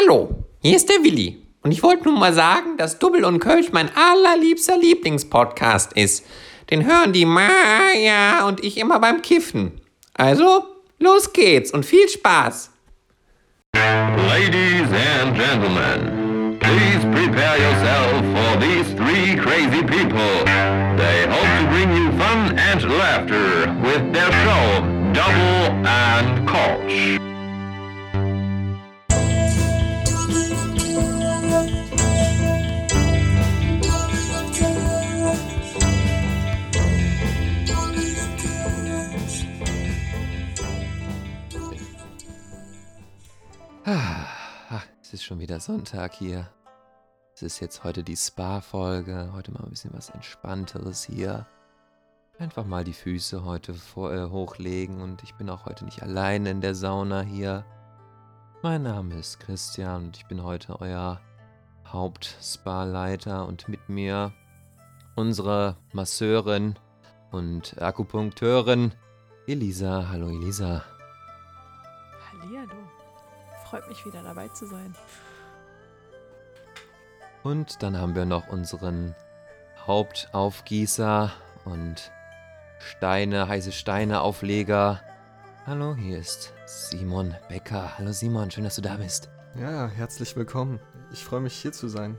Hallo, hier ist der Willi. Und ich wollte nun mal sagen, dass Double und Kölsch mein allerliebster Lieblingspodcast ist. Den hören die Maya und ich immer beim Kiffen. Also, los geht's und viel Spaß. Ladies and gentlemen, please prepare yourself for these three crazy people. They hope to bring you fun and laughter with their show, Double and Koch. Ah, es ist schon wieder Sonntag hier. Es ist jetzt heute die Spa-Folge. Heute mal ein bisschen was Entspannteres hier. Einfach mal die Füße heute vor, äh, hochlegen und ich bin auch heute nicht allein in der Sauna hier. Mein Name ist Christian und ich bin heute euer Haupt-Spa-Leiter und mit mir unsere Masseurin und Akupunkteurin Elisa. Hallo Elisa. Hallihallo. Freut mich wieder dabei zu sein. Und dann haben wir noch unseren Hauptaufgießer und Steine, heiße Steine Aufleger. Hallo, hier ist Simon Becker. Hallo Simon, schön, dass du da bist. Ja, herzlich willkommen. Ich freue mich hier zu sein.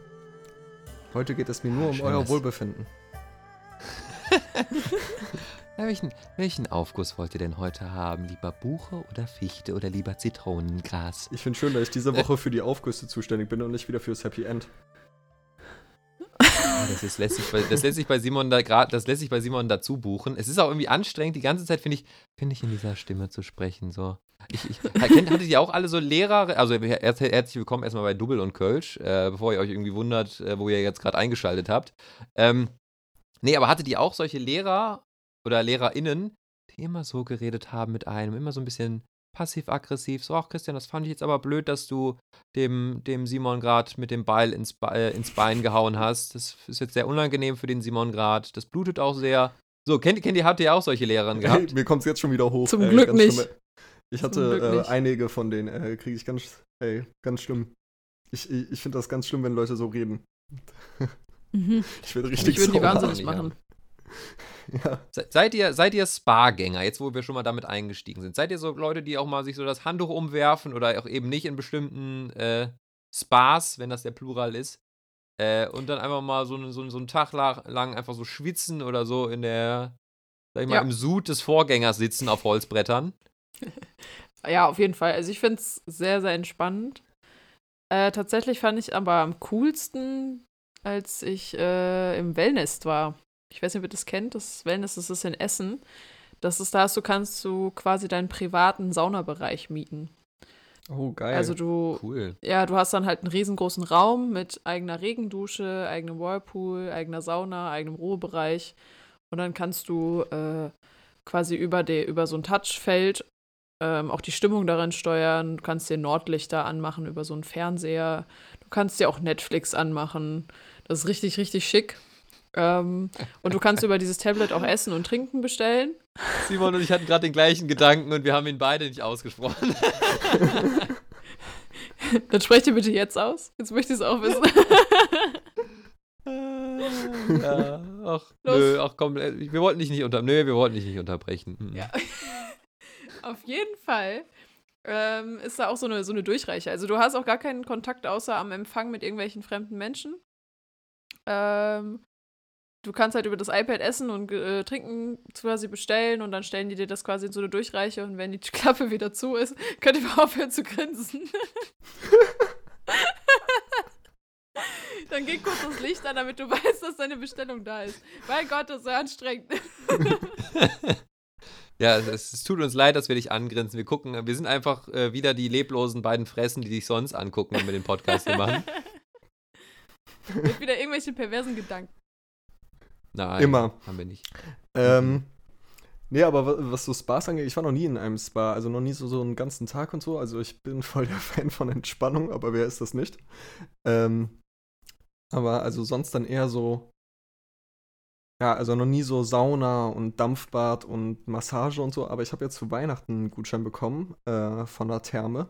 Heute geht es mir nur Ah, um euer Wohlbefinden. Ja, welchen, welchen Aufguss wollt ihr denn heute haben? Lieber Buche oder Fichte oder lieber Zitronengras? Ich finde schön, dass ich diese Woche für die Aufgüsse zuständig bin und nicht wieder fürs Happy End. Ja, das, ist, lässt sich bei, das lässt sich bei Simon da grad, das lässt sich bei Simon dazu buchen. Es ist auch irgendwie anstrengend, die ganze Zeit finde ich, finde ich in dieser Stimme zu sprechen. So. Ich, ich, kennt, hattet ihr auch alle so Lehrer? Also her- herzlich willkommen erstmal bei Double und Kölsch, äh, bevor ihr euch irgendwie wundert, äh, wo ihr jetzt gerade eingeschaltet habt. Ähm, nee, aber hattet ihr auch solche Lehrer oder LehrerInnen, die immer so geredet haben mit einem, immer so ein bisschen passiv-aggressiv, so, ach Christian, das fand ich jetzt aber blöd, dass du dem, dem Simon gerade mit dem Beil ins, Be äh, ins Bein gehauen hast. Das ist jetzt sehr unangenehm für den Simon gerade. Das blutet auch sehr. So, kennt, kennt ihr, habt ihr auch solche Lehrerinnen gehabt? Hey, mir kommt es jetzt schon wieder hoch. Zum Glück ganz nicht. schlimm. Ich hatte Glück äh, nicht. einige von denen, äh, kriege ich ganz, ey, ganz schlimm. Ich, ich, ich finde das ganz schlimm, wenn Leute so reden. Mhm. Ich werde richtig Ich würde die wahnsinnig nicht machen. Ja. Se- Seid ihr, seid ihr Spa-Gänger, jetzt wo wir schon mal damit eingestiegen sind? Seid ihr so Leute, die auch mal sich so das Handtuch umwerfen oder auch eben nicht in bestimmten äh, Spas, wenn das der Plural ist, äh, und dann einfach mal so, so, so einen Tag la- lang einfach so schwitzen oder so in der, sag ich mal, Ja. im Sud des Vorgängers sitzen auf Holzbrettern? Ja, auf jeden Fall. Also ich finde es sehr, sehr entspannend. Äh, tatsächlich fand ich aber am coolsten, als ich äh, im Wellness war. Ich weiß nicht, ob ihr das kennt. Das Wellness das ist in Essen. Das ist da, du kannst du quasi deinen privaten Saunabereich mieten. Oh, geil. Also du, Cool. ja, du hast dann halt einen riesengroßen Raum mit eigener Regendusche, eigenem Whirlpool, eigener Sauna, eigenem Ruhebereich. Und dann kannst du äh, quasi über, die, über so ein Touchfeld ähm, auch die Stimmung darin steuern. Du kannst dir Nordlichter anmachen über so einen Fernseher. Du kannst dir auch Netflix anmachen. Das ist richtig, richtig schick. Ähm, und du kannst über dieses Tablet auch Essen und Trinken bestellen. Simon und ich hatten gerade den gleichen Gedanken und wir haben ihn beide nicht ausgesprochen. Dann sprecht ihr bitte jetzt aus. Jetzt möchte ich es auch wissen. ja, ach, Los. nö, ach komm, äh, wir wollten dich nicht unter, nö, wir wollten dich nicht unterbrechen. Mhm. Ja. Auf jeden Fall ähm, ist da auch so eine, so eine Durchreiche. Also du hast auch gar keinen Kontakt außer am Empfang mit irgendwelchen fremden Menschen. Ähm, du kannst halt über das iPad essen und äh, trinken quasi bestellen und dann stellen die dir das quasi in so eine Durchreiche und wenn die Klappe wieder zu ist, könnt ihr aufhören zu grinsen. dann geht kurz das Licht an, damit du weißt, dass deine Bestellung da ist. Mein Gott, das ist so anstrengend. Ja, es, es, es tut uns leid, dass wir dich angrinsen. Wir gucken, wir sind einfach äh, wieder die leblosen beiden Fressen, die dich sonst angucken, wenn wir den Podcast hier machen. Mit wieder irgendwelche perversen Gedanken. Nein, Immer. haben wir nicht. Ähm, nee, aber wa- was so Spas angeht, ich war noch nie in einem Spa, also noch nie so, so einen ganzen Tag und so. Also ich bin voll der Fan von Entspannung, aber wer ist das nicht? Ähm, aber also sonst dann eher so, ja, also noch nie so Sauna und Dampfbad und Massage und so, aber ich habe jetzt zu Weihnachten einen Gutschein bekommen äh, von der Therme.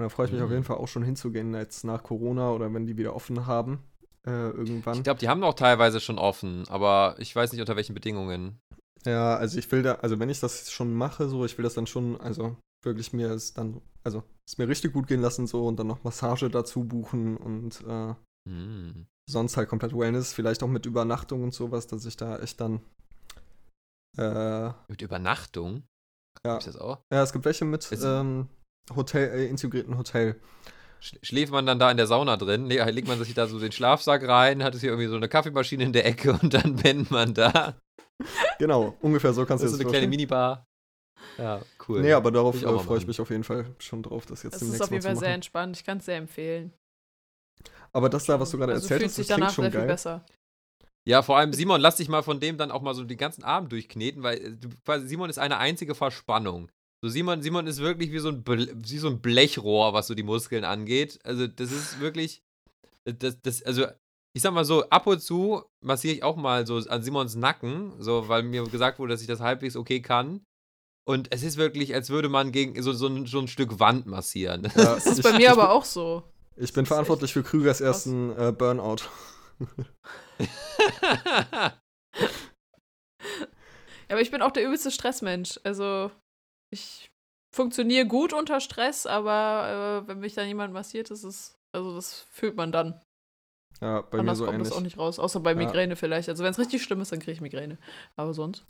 Und da freue ich mich auf Mhm. jeden Fall auch schon hinzugehen, jetzt nach Corona oder wenn die wieder offen haben. Äh, irgendwann. Ich glaube, die haben auch teilweise schon offen, aber ich weiß nicht unter welchen Bedingungen. Ja, also ich will da, also wenn ich das schon mache, so, ich will das dann schon, also wirklich mir es dann, also es mir richtig gut gehen lassen, so und dann noch Massage dazu buchen und äh, Hm. sonst halt komplett Wellness, vielleicht auch mit Übernachtung und sowas, dass ich da echt dann, äh, Mit Übernachtung? ja, Gibt's das auch? ja, es gibt welche mit ähm, Hotel, äh, integrierten Hotel. Sch schläft man dann da in der Sauna drin? Le legt man sich da so den Schlafsack rein, hat es hier irgendwie so eine Kaffeemaschine in der Ecke und dann pennt man da. Genau, ungefähr so kannst Das du ist so das eine kleine vorstellen. Minibar. Ja, cool. Nee, aber darauf ich auch äh, freue ich machen. mich auf jeden Fall schon drauf, das jetzt ist demnächst auf jeden Fall zu sehr machen. entspannt. Ich kann es sehr empfehlen. Aber das da, was du gerade also erzählt hast, das danach klingt schon sehr viel geil. besser. Ja, vor allem Simon, lass dich mal von dem dann auch mal so den ganzen Abend durchkneten, weil äh, du, quasi Simon ist eine einzige Verspannung. So Simon, Simon ist wirklich wie so ein Ble wie so ein Blechrohr, was so die Muskeln angeht. Also das ist wirklich das, das also ich sag mal so, ab und zu massiere ich auch mal so an Simons Nacken, so weil mir gesagt wurde, dass ich das halbwegs okay kann. Und es ist wirklich, als würde man gegen so, so, ein, so ein Stück Wand massieren. Ja, Das ist ich- bei mir bin- aber auch so. Ich bin verantwortlich für Krügers krass. ersten äh, Burnout. Ja, aber ich bin auch der übelste Stressmensch. Also ich funktioniere gut unter Stress, aber äh, wenn mich dann jemand massiert, ist es, also das fühlt man dann. Ja, bei mir Anders so kommt ähnlich. das auch nicht raus. Außer bei Ja. Migräne vielleicht. Also wenn es richtig schlimm ist, dann kriege ich Migräne. Aber sonst.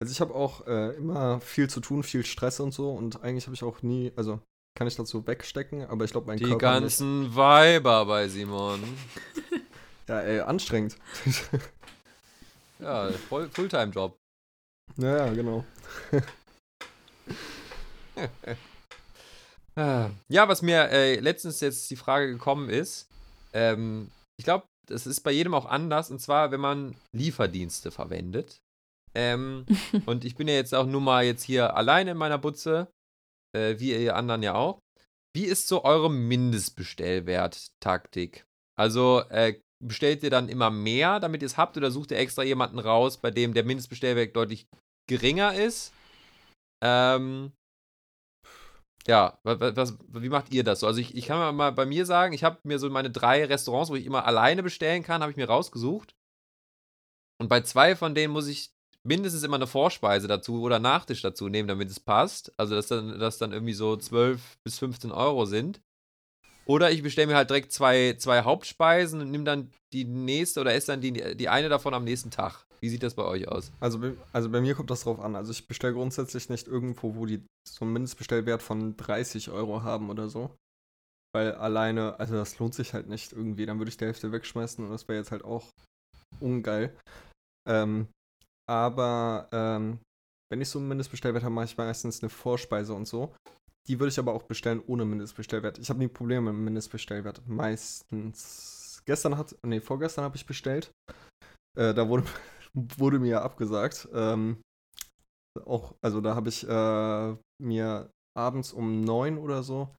Also ich habe auch äh, immer viel zu tun, viel Stress und so und eigentlich habe ich auch nie, also kann ich das so wegstecken, aber ich glaube mein Die Körper ganzen Weiber bei Simon. nicht. Ja, ey, anstrengend. Ja, Fulltime-Job. ja, ja, genau. Ja, was mir äh, letztens jetzt die Frage gekommen ist, ähm, ich glaube, das ist bei jedem auch anders, und zwar, wenn man Lieferdienste verwendet. Ähm, und ich bin ja jetzt auch nur mal jetzt hier alleine in meiner Butze, äh, wie ihr anderen ja auch. Wie ist so eure Mindestbestellwert-Taktik? Also, äh, bestellt ihr dann immer mehr, damit ihr es habt, oder sucht ihr extra jemanden raus, bei dem der Mindestbestellwert deutlich geringer ist? Ähm, ja, wa- wa- was, wie macht ihr das so? Also ich, ich kann mal bei mir sagen, ich habe mir so meine drei Restaurants, wo ich immer alleine bestellen kann, habe ich mir rausgesucht. Und bei zwei von denen muss ich mindestens immer eine Vorspeise dazu oder Nachtisch dazu nehmen, damit es passt. Also dass dann, dass dann irgendwie so 12 bis 15 Euro sind. Oder ich bestelle mir halt direkt zwei, zwei Hauptspeisen und nehme dann die nächste oder esse dann die, die eine davon am nächsten Tag. Wie sieht das bei euch aus? Also, bei- also bei mir kommt das drauf an. Also ich bestelle grundsätzlich nicht irgendwo, wo die so einen Mindestbestellwert von 30 Euro haben oder so. Weil alleine, also das lohnt sich halt nicht irgendwie. Dann würde ich die Hälfte wegschmeißen und das wäre jetzt halt auch ungeil. Ähm, aber ähm, wenn ich so einen Mindestbestellwert habe, mache ich meistens eine Vorspeise und so. Die würde ich aber auch bestellen ohne Mindestbestellwert. Ich habe nie Probleme mit Mindestbestellwert. Meistens. Gestern hat, nee, vorgestern habe ich bestellt. Äh, da wurde, wurde mir abgesagt. Ähm, auch, also da habe ich äh, mir abends um neun oder so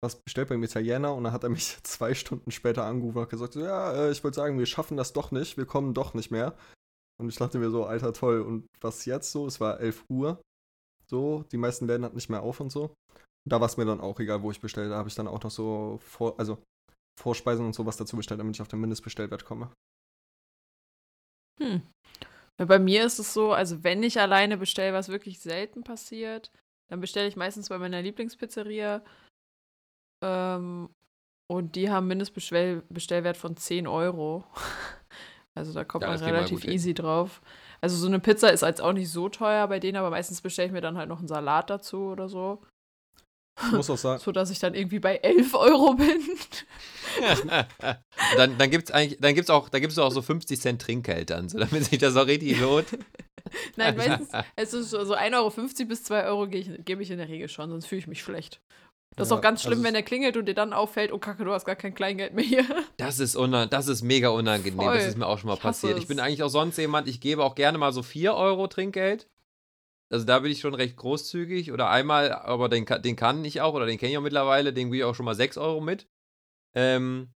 was bestellt beim Italiener und dann hat er mich zwei Stunden später angerufen und gesagt, so, ja, äh, ich wollte sagen, wir schaffen das doch nicht, wir kommen doch nicht mehr. Und ich dachte mir so, alter toll, und was jetzt so? Es war 11 Uhr. So, die meisten Läden hatten nicht mehr auf und so. Und da war es mir dann auch egal, wo ich bestelle. Da habe ich dann auch noch so vor, also Vorspeisen und sowas dazu bestellt, damit ich auf den Mindestbestellwert komme. Hm. Bei mir ist es so, also wenn ich alleine bestelle, was wirklich selten passiert, dann bestelle ich meistens bei meiner Lieblingspizzeria. Ähm, und die haben Mindestbestellwert von 10 Euro. Also da kommt Ja, man relativ hin. easy drauf. Also so eine Pizza ist jetzt auch nicht so teuer bei denen, aber meistens bestelle ich mir dann halt noch einen Salat dazu oder so. Ich muss auch sagen, So dass ich dann irgendwie bei 11 Euro bin. dann dann gibt es eigentlich, dann gibt's auch, da gibt's auch so 50 Cent Trinkgeld dann, so, damit sich das auch richtig lohnt. Nein, meistens, es ist so so 1,50 Euro bis 2 Euro gebe ich in der Regel schon, sonst fühle ich mich schlecht. Das ist Ja, auch ganz schlimm, also wenn er klingelt und dir dann auffällt, oh Kacke, du hast gar kein Kleingeld mehr hier. Das ist, una das ist mega unangenehm. Voll. Das ist mir auch schon mal Ich passiert. Ich bin eigentlich auch sonst jemand, ich gebe auch gerne mal so 4 Euro Trinkgeld. Also da bin ich schon recht großzügig. Oder einmal, aber den, den kann ich auch, oder den kenne ich auch mittlerweile, den gebe ich auch schon mal 6 Euro mit. Ähm,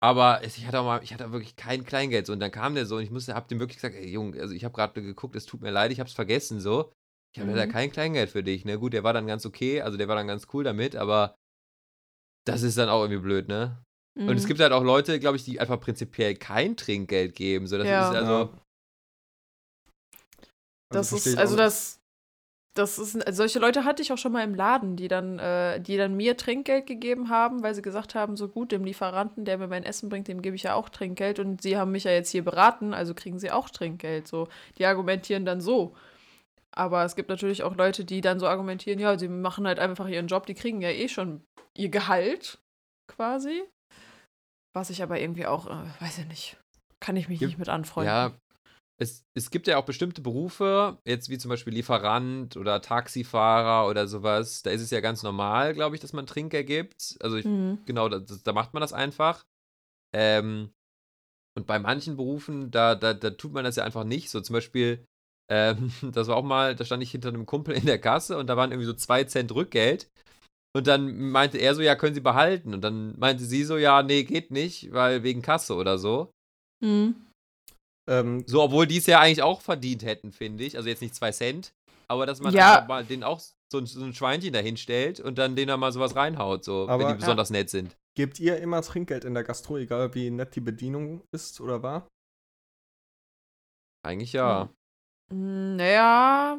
aber ich hatte auch mal, ich hatte wirklich kein Kleingeld so. Und dann kam der so und ich musste, hab dem wirklich gesagt, ey Junge, also ich habe gerade geguckt, es tut mir leid, ich habe es vergessen so. ich habe leider Mhm. kein Kleingeld für dich, ne? Gut, der war dann ganz okay, also der war dann ganz cool damit, aber das ist dann auch irgendwie blöd, ne? Und es Mhm. gibt halt auch Leute, glaube ich, die einfach prinzipiell kein Trinkgeld geben. So, das Ja. ist also. Das verstehe ist, also das, das ist, also solche Leute hatte ich auch schon mal im Laden, die dann, äh, die dann mir Trinkgeld gegeben haben, weil sie gesagt haben, so gut, dem Lieferanten, der mir mein Essen bringt, dem gebe ich ja auch Trinkgeld und sie haben mich ja jetzt hier beraten, also kriegen sie auch Trinkgeld. So, die argumentieren dann so. Aber es gibt natürlich auch Leute, die dann so argumentieren, ja, sie machen halt einfach ihren Job, die kriegen ja eh schon ihr Gehalt, quasi. Was ich aber irgendwie auch, äh, weiß ich nicht, kann ich mich Gibt- nicht mit anfreunden. Ja, es, es gibt ja auch bestimmte Berufe, jetzt wie zum Beispiel Lieferant oder Taxifahrer oder sowas. Da ist es ja ganz normal, glaube ich, dass man Trinkgeld gibt. Also ich, Mhm. genau, da, da macht man das einfach. Ähm, und bei manchen Berufen, da, da, da tut man das ja einfach nicht. So zum Beispiel, ähm, das war auch mal, da stand ich hinter einem Kumpel in der Kasse und da waren irgendwie so zwei Cent Rückgeld. Und dann meinte er so, ja, können Sie behalten. Und dann meinte sie so, ja, nee, geht nicht, weil wegen Kasse oder so. Mhm. Ähm, So, obwohl die es ja eigentlich auch verdient hätten, finde ich. Also jetzt nicht zwei Cent, aber dass man Ja. mal denen auch so ein, so ein Schweinchen dahin stellt und dann denen da mal sowas reinhaut, so, Aber- wenn die besonders nett sind. gebt ihr immer Trinkgeld in der Gastro, egal wie nett die Bedienung ist oder war? Eigentlich ja. Mm, Naja,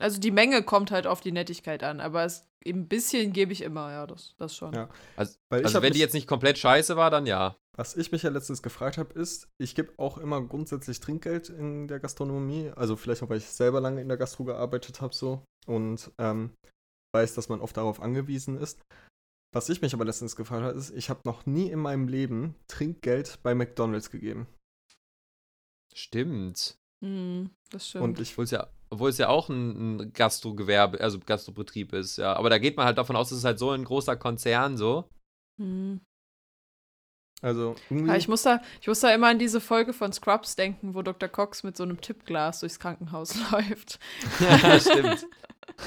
also die Menge kommt halt auf die Nettigkeit an, aber es, ein bisschen gebe ich immer, ja, das, das schon. Ja. Also, Weil ich also wenn die jetzt nicht komplett scheiße war, dann ja. Was ich mich ja letztens gefragt habe, ist, ich gebe auch immer grundsätzlich Trinkgeld in der Gastronomie. Also vielleicht auch, weil ich selber lange in der Gastro gearbeitet habe so und ähm, weiß, dass man oft darauf angewiesen ist. Was ich mich aber letztens gefragt habe, ist, ich habe noch nie in meinem Leben Trinkgeld bei McDonalds gegeben. Stimmt. Mm, das stimmt. Und ich Obwohl es ja, obwohl es ja auch ein, ein Gastrogewerbe, also Gastrobetrieb ist, ja. Aber da geht man halt davon aus, dass es halt so ein großer Konzern so. Mm. also Ja, ich, muss da, ich muss da immer an diese Folge von Scrubs denken, wo Dr. Cox mit so einem Tippglas durchs Krankenhaus läuft. Stimmt.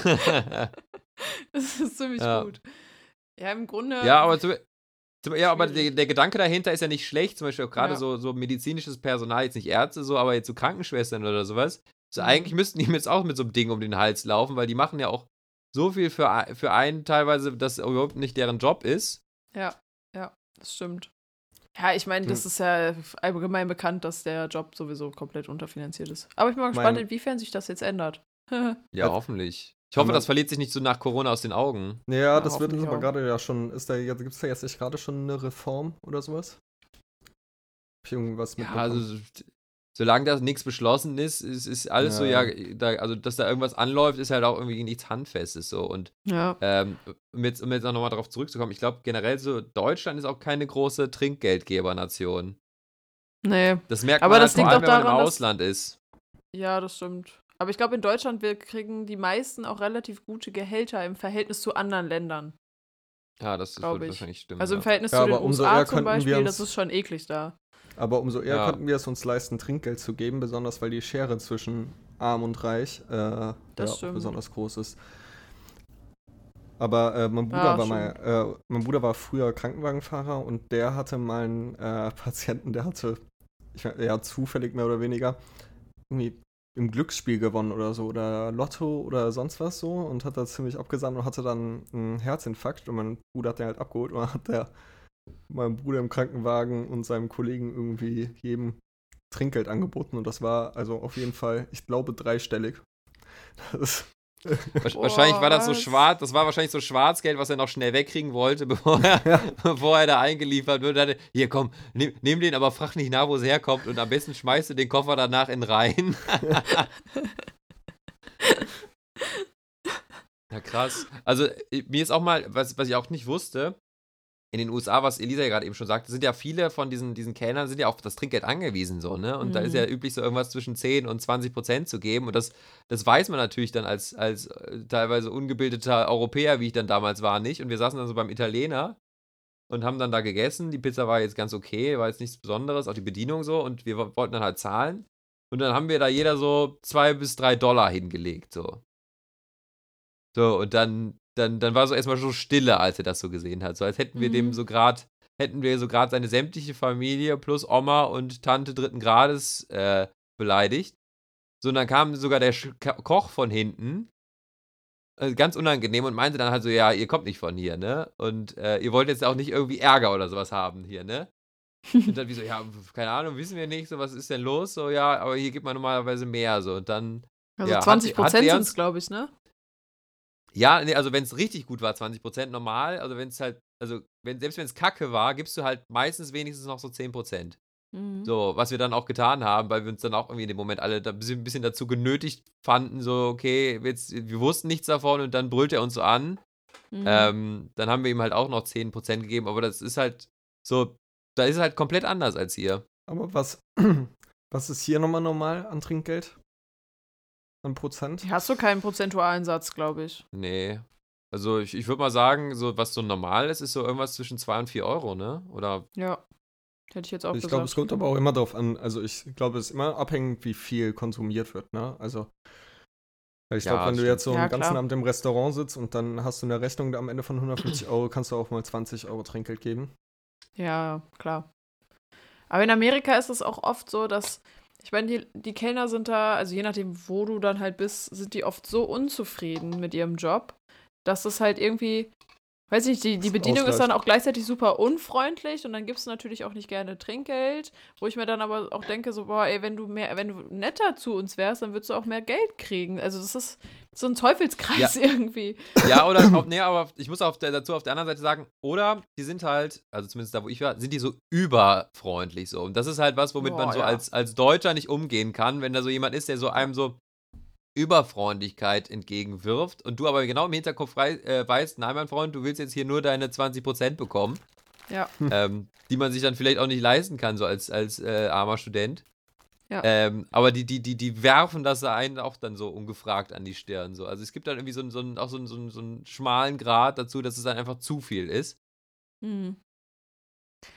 Das ist ziemlich Ja. gut. Ja, im Grunde. Ja, aber, zum, zum, ja, aber der, der Gedanke dahinter ist ja nicht schlecht. Zum Beispiel auch gerade Ja. so, so medizinisches Personal, jetzt nicht Ärzte, so, aber jetzt so Krankenschwestern oder sowas. So, Mhm. eigentlich müssten die jetzt auch mit so einem Ding um den Hals laufen, weil die machen ja auch so viel für, für einen teilweise, dass überhaupt nicht deren Job ist. Ja, ja, das stimmt. Ja, ich meine, das Hm. ist ja allgemein bekannt, dass der Job sowieso komplett unterfinanziert ist. Aber ich bin mal gespannt, Mein- inwiefern sich das jetzt ändert. Ja, hoffentlich. Ich hoffe, das verliert sich nicht so nach Corona aus den Augen. Ja, Ja, das wird aber gerade ja schon, ist da jetzt, gibt es da jetzt nicht gerade schon eine Reform oder sowas? Hab ich irgendwas Ja, mitbekommen? also so- solange da nichts beschlossen ist, ist, ist alles so, Ja. ja, da, also dass da irgendwas anläuft, ist halt auch irgendwie nichts Handfestes so. Und Ja. ähm, um jetzt, um jetzt auch nochmal darauf zurückzukommen, ich glaube generell so, Deutschland ist auch keine große Trinkgeldgebernation. Nee. Das merkt Aber man das halt vor liegt allem, auch wenn man daran, im dass- Ausland ist. Ja, das stimmt. Aber ich glaube, in Deutschland wir kriegen die meisten auch relativ gute Gehälter im Verhältnis zu anderen Ländern. Ja, das, das ich. wahrscheinlich stimmen. Also im ja. Verhältnis Ja, zu den aber USA eher zum Beispiel, das ist schon eklig da. Aber umso eher Ja. könnten wir es uns leisten, Trinkgeld zu geben, besonders weil die Schere zwischen arm und reich äh, ja, besonders groß ist. Aber äh, mein, Bruder Ja, war mal, äh, mein Bruder war früher Krankenwagenfahrer und der hatte mal einen äh, Patienten, der hatte, ich, mein, ja, zufällig mehr oder weniger, irgendwie im Glücksspiel gewonnen oder so oder Lotto oder sonst was so und hat da ziemlich abgesandt und hatte dann einen Herzinfarkt und mein Bruder hat den halt abgeholt und hat der meinem Bruder im Krankenwagen und seinem Kollegen irgendwie jedem Trinkgeld angeboten und das war also auf jeden Fall, ich glaube, dreistellig. Das, wahrscheinlich war das so schwarz, das war wahrscheinlich so Schwarzgeld, was er noch schnell wegkriegen wollte, bevor er, ja, bevor er da eingeliefert wird. Hatte, hier komm, nehm, nehm den, aber frag nicht nach, wo es herkommt und am besten schmeißt du den Koffer danach in den Rhein. ja, krass. Also, mir ist auch mal, was, was ich auch nicht wusste, in den USA, was Elisa ja gerade eben schon sagte, sind ja viele von diesen, diesen Kellnern sind ja auf das Trinkgeld angewiesen, so, ne? Und da ist Mhm. ja üblich, so irgendwas zwischen 10 und 20 Prozent zu geben. Und das, das weiß man natürlich dann als, als äh, teilweise ungebildeter Europäer, wie ich dann damals war, nicht. Und wir saßen dann so beim Italiener und haben dann da gegessen. Die Pizza war jetzt ganz okay, war jetzt nichts Besonderes, auch die Bedienung so. Und wir wo- wollten dann halt zahlen. Und dann haben wir da jeder so zwei bis drei Dollar hingelegt, so. So, und dann, dann, dann war so erstmal so Stille, als er das so gesehen hat. So als hätten wir dem Mhm. so gerade, hätten wir so gerade seine sämtliche Familie plus Oma und Tante dritten Grades äh, beleidigt. So, und dann kam sogar der Sch Koch von hinten, äh, ganz unangenehm, und meinte dann halt so, ja, ihr kommt nicht von hier, ne? Und äh, ihr wollt jetzt auch nicht irgendwie Ärger oder sowas haben hier, ne? Und dann wie so, ja, keine Ahnung, wissen wir nicht, so, was ist denn los? So, ja, aber hier gibt man normalerweise mehr, so. Und dann, Also Ja, hat- 20 hat Prozent der sind uns- es, glaube ich, ne? Ja, nee, also wenn es richtig gut war, 20% normal, also wenn es halt, also wenn, selbst wenn es kacke war, gibst du halt meistens wenigstens noch so 10%. Mhm. So, was wir dann auch getan haben, weil wir uns dann auch irgendwie in dem Moment alle da ein bisschen, dazu genötigt fanden, so, okay, jetzt, wir wussten nichts davon und dann brüllt er uns so an. Mhm. Ähm, dann haben wir ihm halt auch noch 10% gegeben, aber das ist halt so, da ist es halt komplett anders als hier. Aber was, was ist hier nochmal normal an Trinkgeld? An Prozent? Hast du keinen prozentualen Satz, glaube ich. Nee. Also ich, ich würde mal sagen, so was so normal ist, ist so irgendwas zwischen 2 und 4 Euro, ne? Oder Ja. Hätte ich jetzt auch Ich glaube, es kommt aber auch immer darauf an. Also ich glaube, es ist immer abhängig, wie viel konsumiert wird, ne? Also ich Ja, glaube, wenn du stimmt. jetzt so Ja, einen ganzen klar. Abend im Restaurant sitzt und dann hast du eine Rechnung am Ende von 150 Euro, kannst du auch mal 20 Euro Trinkgeld geben. Ja, klar. Aber in Amerika ist es auch oft so, dass, ich meine, die, die Kellner sind da, also je nachdem, wo du dann halt bist, sind die oft so unzufrieden mit ihrem Job, dass es halt irgendwie, weiß nicht, die, die Bedienung ist dann auch gleichzeitig super unfreundlich und dann gibst du natürlich auch nicht gerne Trinkgeld, wo ich mir dann aber auch denke, so, boah, ey, wenn du mehr, wenn du netter zu uns wärst, dann würdest du auch mehr Geld kriegen. Also das ist so ein Teufelskreis irgendwie. Ja, oder, auf, nee, aber ich muss auf der, dazu auf der anderen Seite sagen, oder die sind halt, also zumindest da, wo ich war, sind die so überfreundlich so. Und das ist halt was, womit Boah, man so ja. als, als Deutscher nicht umgehen kann, wenn da so jemand ist, der so einem so Überfreundlichkeit entgegenwirft und du aber genau im Hinterkopf frei, äh, weißt, nein, mein Freund, du willst jetzt hier nur deine 20% bekommen, Ja. ähm, die man sich dann vielleicht auch nicht leisten kann, so als, als äh, armer Student. Ja. Ähm, aber die, die, die, die werfen das einen auch dann so ungefragt an die Stirn. So. Also es gibt dann irgendwie so, einen- so, einen- auch so, einen- so, einen- so einen schmalen Grad dazu, dass es dann einfach zu viel ist. Hm.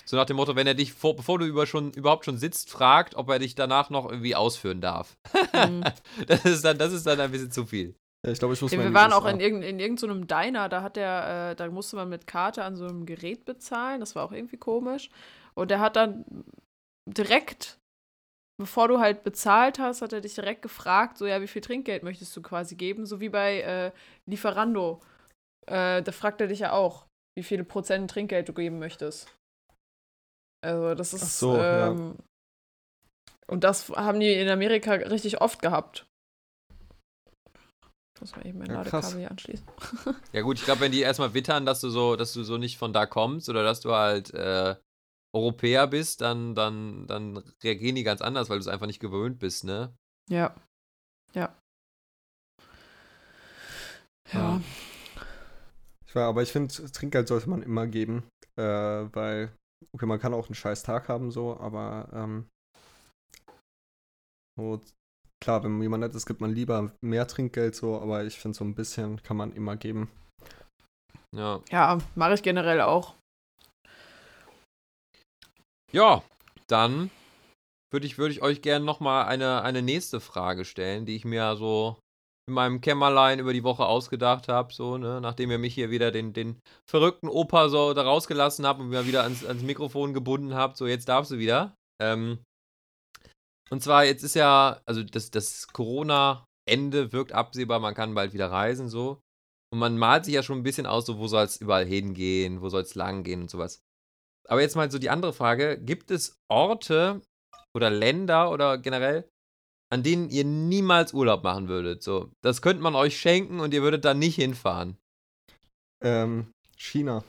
So nach dem Motto, wenn er dich, vor, bevor du über schon, überhaupt schon sitzt, fragt, ob er dich danach noch irgendwie ausführen darf. Hm. Das ist dann, das ist dann ein bisschen zu viel. Ja, ich glaube, ich muss Ja, mal wir waren auch in, irgend, in irgendeinem Diner, da hat der, äh, da musste man mit Karte an so einem Gerät bezahlen, das war auch irgendwie komisch. Und der hat dann direkt, bevor du halt bezahlt hast, hat er dich direkt gefragt, so ja, wie viel Trinkgeld möchtest du quasi geben, so wie bei äh, Lieferando. Äh, da fragt er dich ja auch, wie viele Prozent Trinkgeld du geben möchtest. Also das ist Ach so, ja. ähm, und das haben die in Amerika richtig oft gehabt. Ich muss mal eben mein Ja. Ladekabel hier anschließen. Ja gut, ich glaube, wenn die erstmal wittern, dass du so, dass du so nicht von da kommst oder dass du halt äh, Europäer bist, dann, dann, dann reagieren die ganz anders, weil du es einfach nicht gewöhnt bist, ne? Ja. Ja. Ja. Ich war, aber ich finde, Trinkgeld sollte man immer geben, äh, weil, okay, man kann auch einen scheiß Tag haben, so, aber, ähm, so, klar, wenn jemand nett ist, gibt man lieber mehr Trinkgeld, so, aber ich finde, so ein bisschen kann man immer geben. Ja. Ja, mache ich generell auch. Ja, dann würde ich, würd ich euch gerne nochmal eine, eine nächste Frage stellen, die ich mir so in meinem Kämmerlein über die Woche ausgedacht habe, so, ne, nachdem ihr mich hier wieder den, den verrückten Opa so da rausgelassen habt und mir wieder ans, ans Mikrofon gebunden habt, so jetzt darfst du wieder. Ähm, und zwar, jetzt ist ja, also das, das Corona-Ende wirkt absehbar, man kann bald wieder reisen, so. Und man malt sich ja schon ein bisschen aus, so, wo soll es überall hingehen, wo soll es lang gehen und sowas. Aber jetzt mal so die andere Frage: Gibt es Orte oder Länder oder generell, an denen ihr niemals Urlaub machen würdet? So, das könnte man euch schenken und ihr würdet da nicht hinfahren. Ähm, China.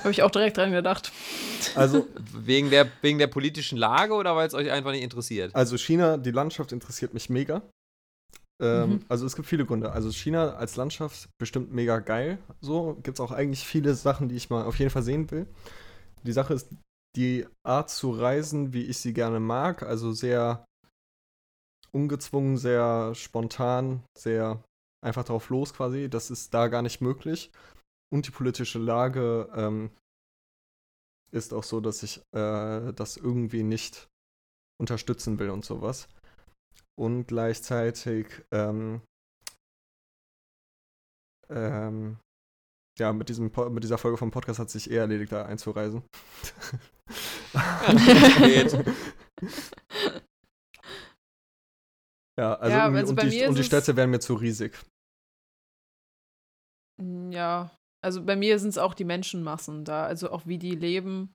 Habe ich auch direkt dran gedacht. Also, Wegen der, wegen der politischen Lage oder weil es euch einfach nicht interessiert? also China, die Landschaft interessiert mich mega. Ähm, Mhm. Also es gibt viele Gründe. Also China als Landschaft bestimmt mega geil. So gibt es auch eigentlich viele Sachen, die ich mal auf jeden Fall sehen will. Die Sache ist die Art zu reisen, wie ich sie gerne mag. Also sehr ungezwungen, sehr spontan, sehr einfach drauf los quasi. Das ist da gar nicht möglich. Und die politische Lage ähm, ist auch so, dass ich äh, das irgendwie nicht unterstützen will und sowas. Und gleichzeitig, ähm, ähm, ja, mit, diesem, mit dieser Folge vom Podcast hat sich eher erledigt, da einzureisen. Ja, also, Ja, also und, bei die, mir und die Städte wären mir zu riesig. Mm, Ja, also bei mir sind es auch die Menschenmassen da, also auch wie die leben.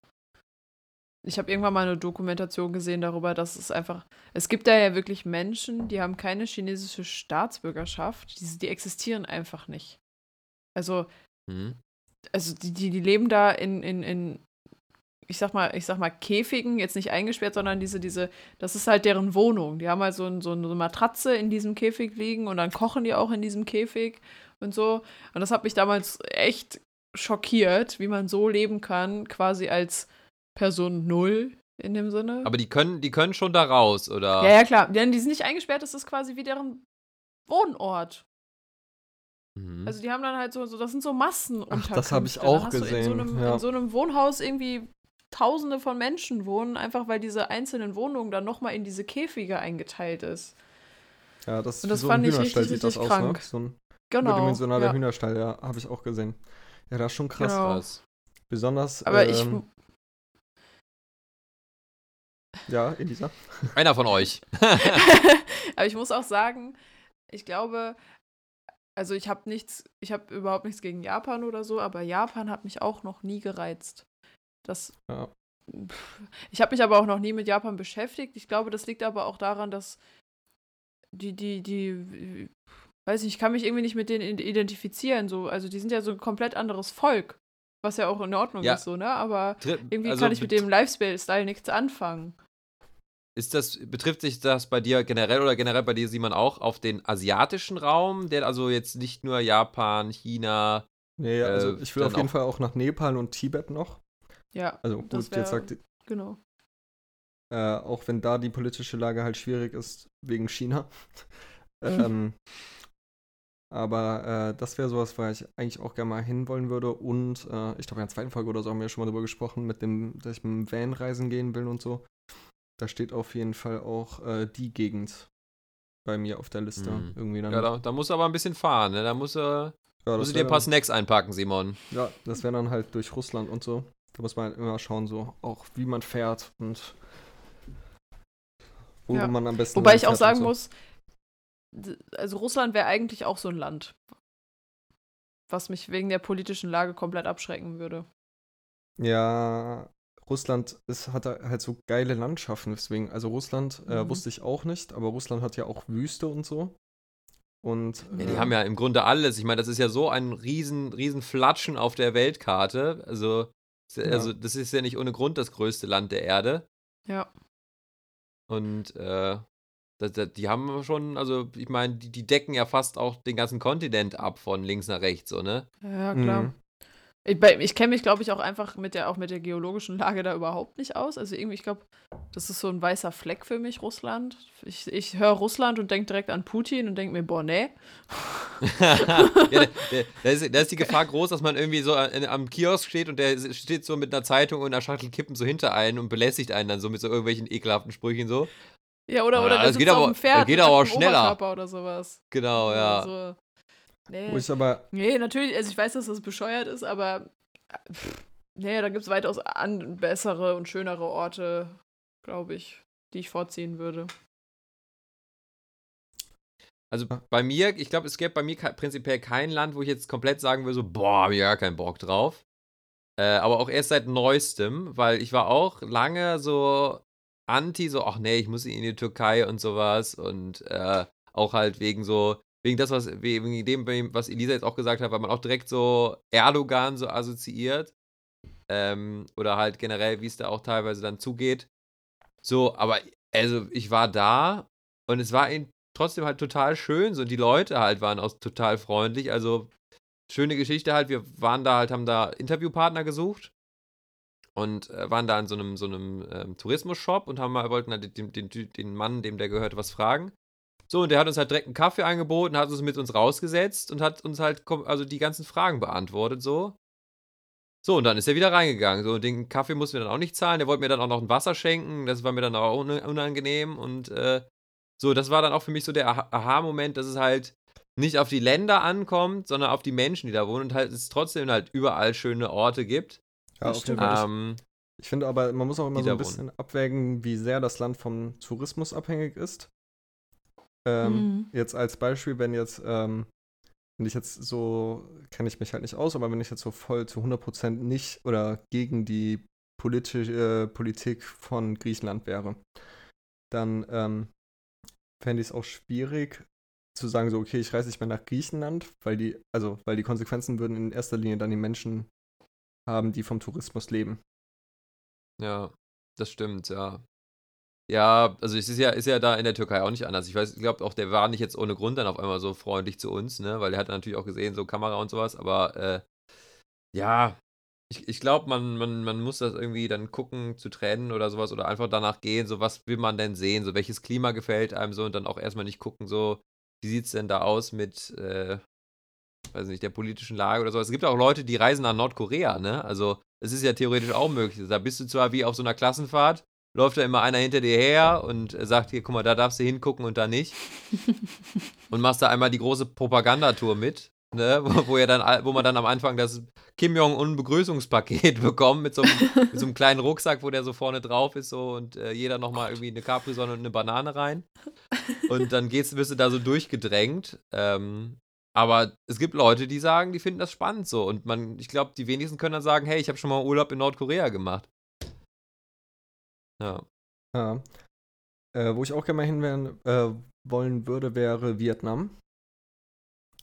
Ich habe irgendwann mal eine Dokumentation gesehen darüber, dass es einfach, es gibt da ja wirklich Menschen, die haben keine chinesische Staatsbürgerschaft, die, die existieren einfach nicht. Also, Hm. also die, die, die leben da in, in, in, ich sag mal, ich sag mal, Käfigen, jetzt nicht eingesperrt, sondern diese, diese, das ist halt deren Wohnung. Die haben halt so, ein, so eine Matratze in diesem Käfig liegen und dann kochen die auch in diesem Käfig und so. Und das hat mich damals echt schockiert, wie man so leben kann, quasi als Person Null in dem Sinne. Aber die können, die können schon da raus, oder? ja, ja, klar. Denn die sind nicht eingesperrt, das ist quasi wie deren Wohnort. Mhm. Also die haben dann halt so, so das sind so. Ach, das hab ich auch In so, gesehen, einem, ja. in so einem Wohnhaus irgendwie tausende von Menschen wohnen, einfach weil diese einzelnen Wohnungen dann nochmal in diese Käfige eingeteilt ist. Ja, das Und das so ein fand ich Hühnerstall richtig, sieht das richtig aus, krank. ne? So ein Genau. überdimensionaler ja. Hühnerstall, ja, habe ich auch gesehen. Ja, das ist schon krass. Genau. Krass. Besonders, Aber ich, ähm, ja, Elisa. Einer von euch. aber ich muss auch sagen, ich glaube, also ich habe nichts, ich habe überhaupt nichts gegen Japan oder so, aber Japan hat mich auch noch nie gereizt. Das, Ja. Ich habe mich aber auch noch nie mit Japan beschäftigt. Ich glaube, das liegt aber auch daran, dass die, die, die, weiß nicht, ich kann mich irgendwie nicht mit denen identifizieren. So. Also die sind ja so ein komplett anderes Volk, was ja auch in Ordnung Ja. ist, so, ne? Aber irgendwie also kann ich mit dem Lifestyle nichts anfangen. Ist das, betrifft sich das bei dir generell oder generell bei dir, Simon, auch auf den asiatischen Raum, der also jetzt nicht nur Japan, China, Nee, also Äh, ich will auf jeden auch- Fall auch nach Nepal und Tibet noch. Ja, Also gut, Das wär- jetzt sagt, genau. äh, auch wenn da die politische Lage halt schwierig ist, wegen China. ähm, aber äh, das wäre sowas, wo ich eigentlich auch gerne mal hinwollen würde. Und äh, ich glaube, in der zweiten Folge oder so haben wir schon mal drüber gesprochen, mit dem, dass ich mit dem Van reisen gehen will und so. Da steht auf jeden Fall auch äh, die Gegend bei mir auf der Liste. Mhm. Irgendwie dann. ja, da, da musst du aber ein bisschen fahren, ne? Da musst du, Ja, musst du dir ein paar Snacks einpacken, Simon. Ja, das wäre dann halt durch Russland und so. Da muss man halt immer schauen, so auch wie man fährt und wo Ja. man am besten. Wobei ich auch sagen so. muss, also Russland wäre eigentlich auch so ein Land, was mich wegen der politischen Lage komplett abschrecken würde. Ja, Russland ist, hat da halt so geile Landschaften, deswegen. Also Russland äh, Mhm. wusste ich auch nicht, aber Russland hat ja auch Wüste und so. Und Ja, die äh, haben ja im Grunde alles. Ich meine, das ist ja so ein riesen, riesen Flatschen auf der Weltkarte. Also, ist ja- also das ist ja nicht ohne Grund das größte Land der Erde. Ja. Und äh, das, das, die haben schon, also ich meine, die, die decken ja fast auch den ganzen Kontinent ab von links nach rechts, so, ne? Ja, klar. Mhm. Ich, ich kenne mich, glaube ich, auch einfach mit der, auch mit der geologischen Lage da überhaupt nicht aus. Also irgendwie, ich glaube, das ist so ein weißer Fleck für mich, Russland. Ich, ich höre Russland und denke direkt an Putin und denke mir, boah, nee. ja, da, da, ist, da ist die Gefahr groß, dass man irgendwie so an, am Kiosk steht und der steht so mit einer Zeitung und einer Schachtel Kippen so hinter einen und belästigt einen dann so mit so irgendwelchen ekelhaften Sprüchen so. Ja, oder, Ah, oder das der geht auf aber- dem Pferd das geht aber nacktem schneller. Oberkörper oder sowas. Genau, ja. So. Nee. Wo ich aber, Nee, natürlich, also ich weiß, dass das bescheuert ist, aber äh, pff, nee, da gibt es weitaus an, bessere und schönere Orte, glaube ich, die ich vorziehen würde. Also bei mir, ich glaube, es gäbe bei mir prinzipiell kein Land, wo ich jetzt komplett sagen würde, so, boah, hab ich gar keinen Bock drauf. Äh, aber auch erst seit neuestem, weil ich war auch lange so anti, so, ach nee, ich muss in die Türkei und sowas und äh, auch halt wegen so, wegen das, was, wegen dem, was Elisa jetzt auch gesagt hat, weil man auch direkt so Erdogan so assoziiert. Ähm, oder halt generell, wie es da auch teilweise dann zugeht. So, aber also ich war da und es war trotzdem halt total schön. So, die Leute halt waren auch total freundlich. Also, schöne Geschichte halt. Wir waren da halt, haben da Interviewpartner gesucht und äh, waren da in so einem, so einem ähm, Tourismus-Shop und haben mal, wollten halt den, den, den Mann, dem der gehört, was fragen. So, und der hat uns halt direkt einen Kaffee angeboten, hat uns mit uns rausgesetzt und hat uns halt, also die ganzen Fragen beantwortet, so. So, und dann ist er wieder reingegangen. So, und den Kaffee mussten wir dann auch nicht zahlen. Der wollte mir dann auch noch ein Wasser schenken. Das war mir dann auch un- unangenehm. Und äh, so, das war dann auch für mich so der Aha- Aha-Moment, dass es halt nicht auf die Länder ankommt, sondern auf die Menschen, die da wohnen und halt es trotzdem halt überall schöne Orte gibt. ja, Das auf jeden stimmt. Fall. Ähm, Ich, finde aber, man muss auch immer so ein bisschen abwägen, wie sehr das Land vom Tourismus abhängig ist. Ähm, Mhm. Jetzt als Beispiel, wenn jetzt, ähm, wenn ich jetzt so, kenne ich mich halt nicht aus, aber wenn ich jetzt so voll zu 100% nicht oder gegen die politische äh, Politik von Griechenland wäre, dann ähm, fände ich es auch schwierig zu sagen, so, okay, ich reise nicht mehr nach Griechenland, weil die, also, weil die Konsequenzen würden in erster Linie dann die Menschen haben, die vom Tourismus leben. Ja, das stimmt, ja. Ja, also es ist ja, ist ja da in der Türkei auch nicht anders. Ich weiß, ich glaube auch, der war nicht jetzt ohne Grund dann auf einmal so freundlich zu uns, ne? Weil er hat natürlich auch gesehen, so Kamera und sowas, aber äh, ja, ich, ich glaube, man, man, man muss das irgendwie dann gucken, zu trennen oder sowas oder einfach danach gehen, so was will man denn sehen, so welches Klima gefällt einem so und dann auch erstmal nicht gucken, so wie sieht es denn da aus mit, äh, weiß nicht, der politischen Lage oder so. Es gibt auch Leute, die reisen nach Nordkorea, ne? Also es ist ja theoretisch auch möglich. Da bist du zwar wie auf so einer Klassenfahrt, läuft da immer einer hinter dir her und sagt hier, guck mal, da darfst du hingucken und da nicht. und machst da einmal die große Propagandatour mit, ne? Wo, wo, dann, wo man dann am Anfang das Kim Jong-un Begrüßungspaket bekommt mit so, einem, mit so einem kleinen Rucksack, wo der so vorne drauf ist so und äh, jeder nochmal irgendwie eine Capri-Sonne und eine Banane rein. Und dann geht's, wirst du da so durchgedrängt. Ähm, aber es gibt Leute, die sagen, die finden das spannend so. Und man, ich glaube, die wenigsten können dann sagen, hey, ich habe schon mal Urlaub in Nordkorea gemacht. Ja. Ja. Äh, wo ich auch gerne mal hin wären, äh, wollen würde, wäre Vietnam.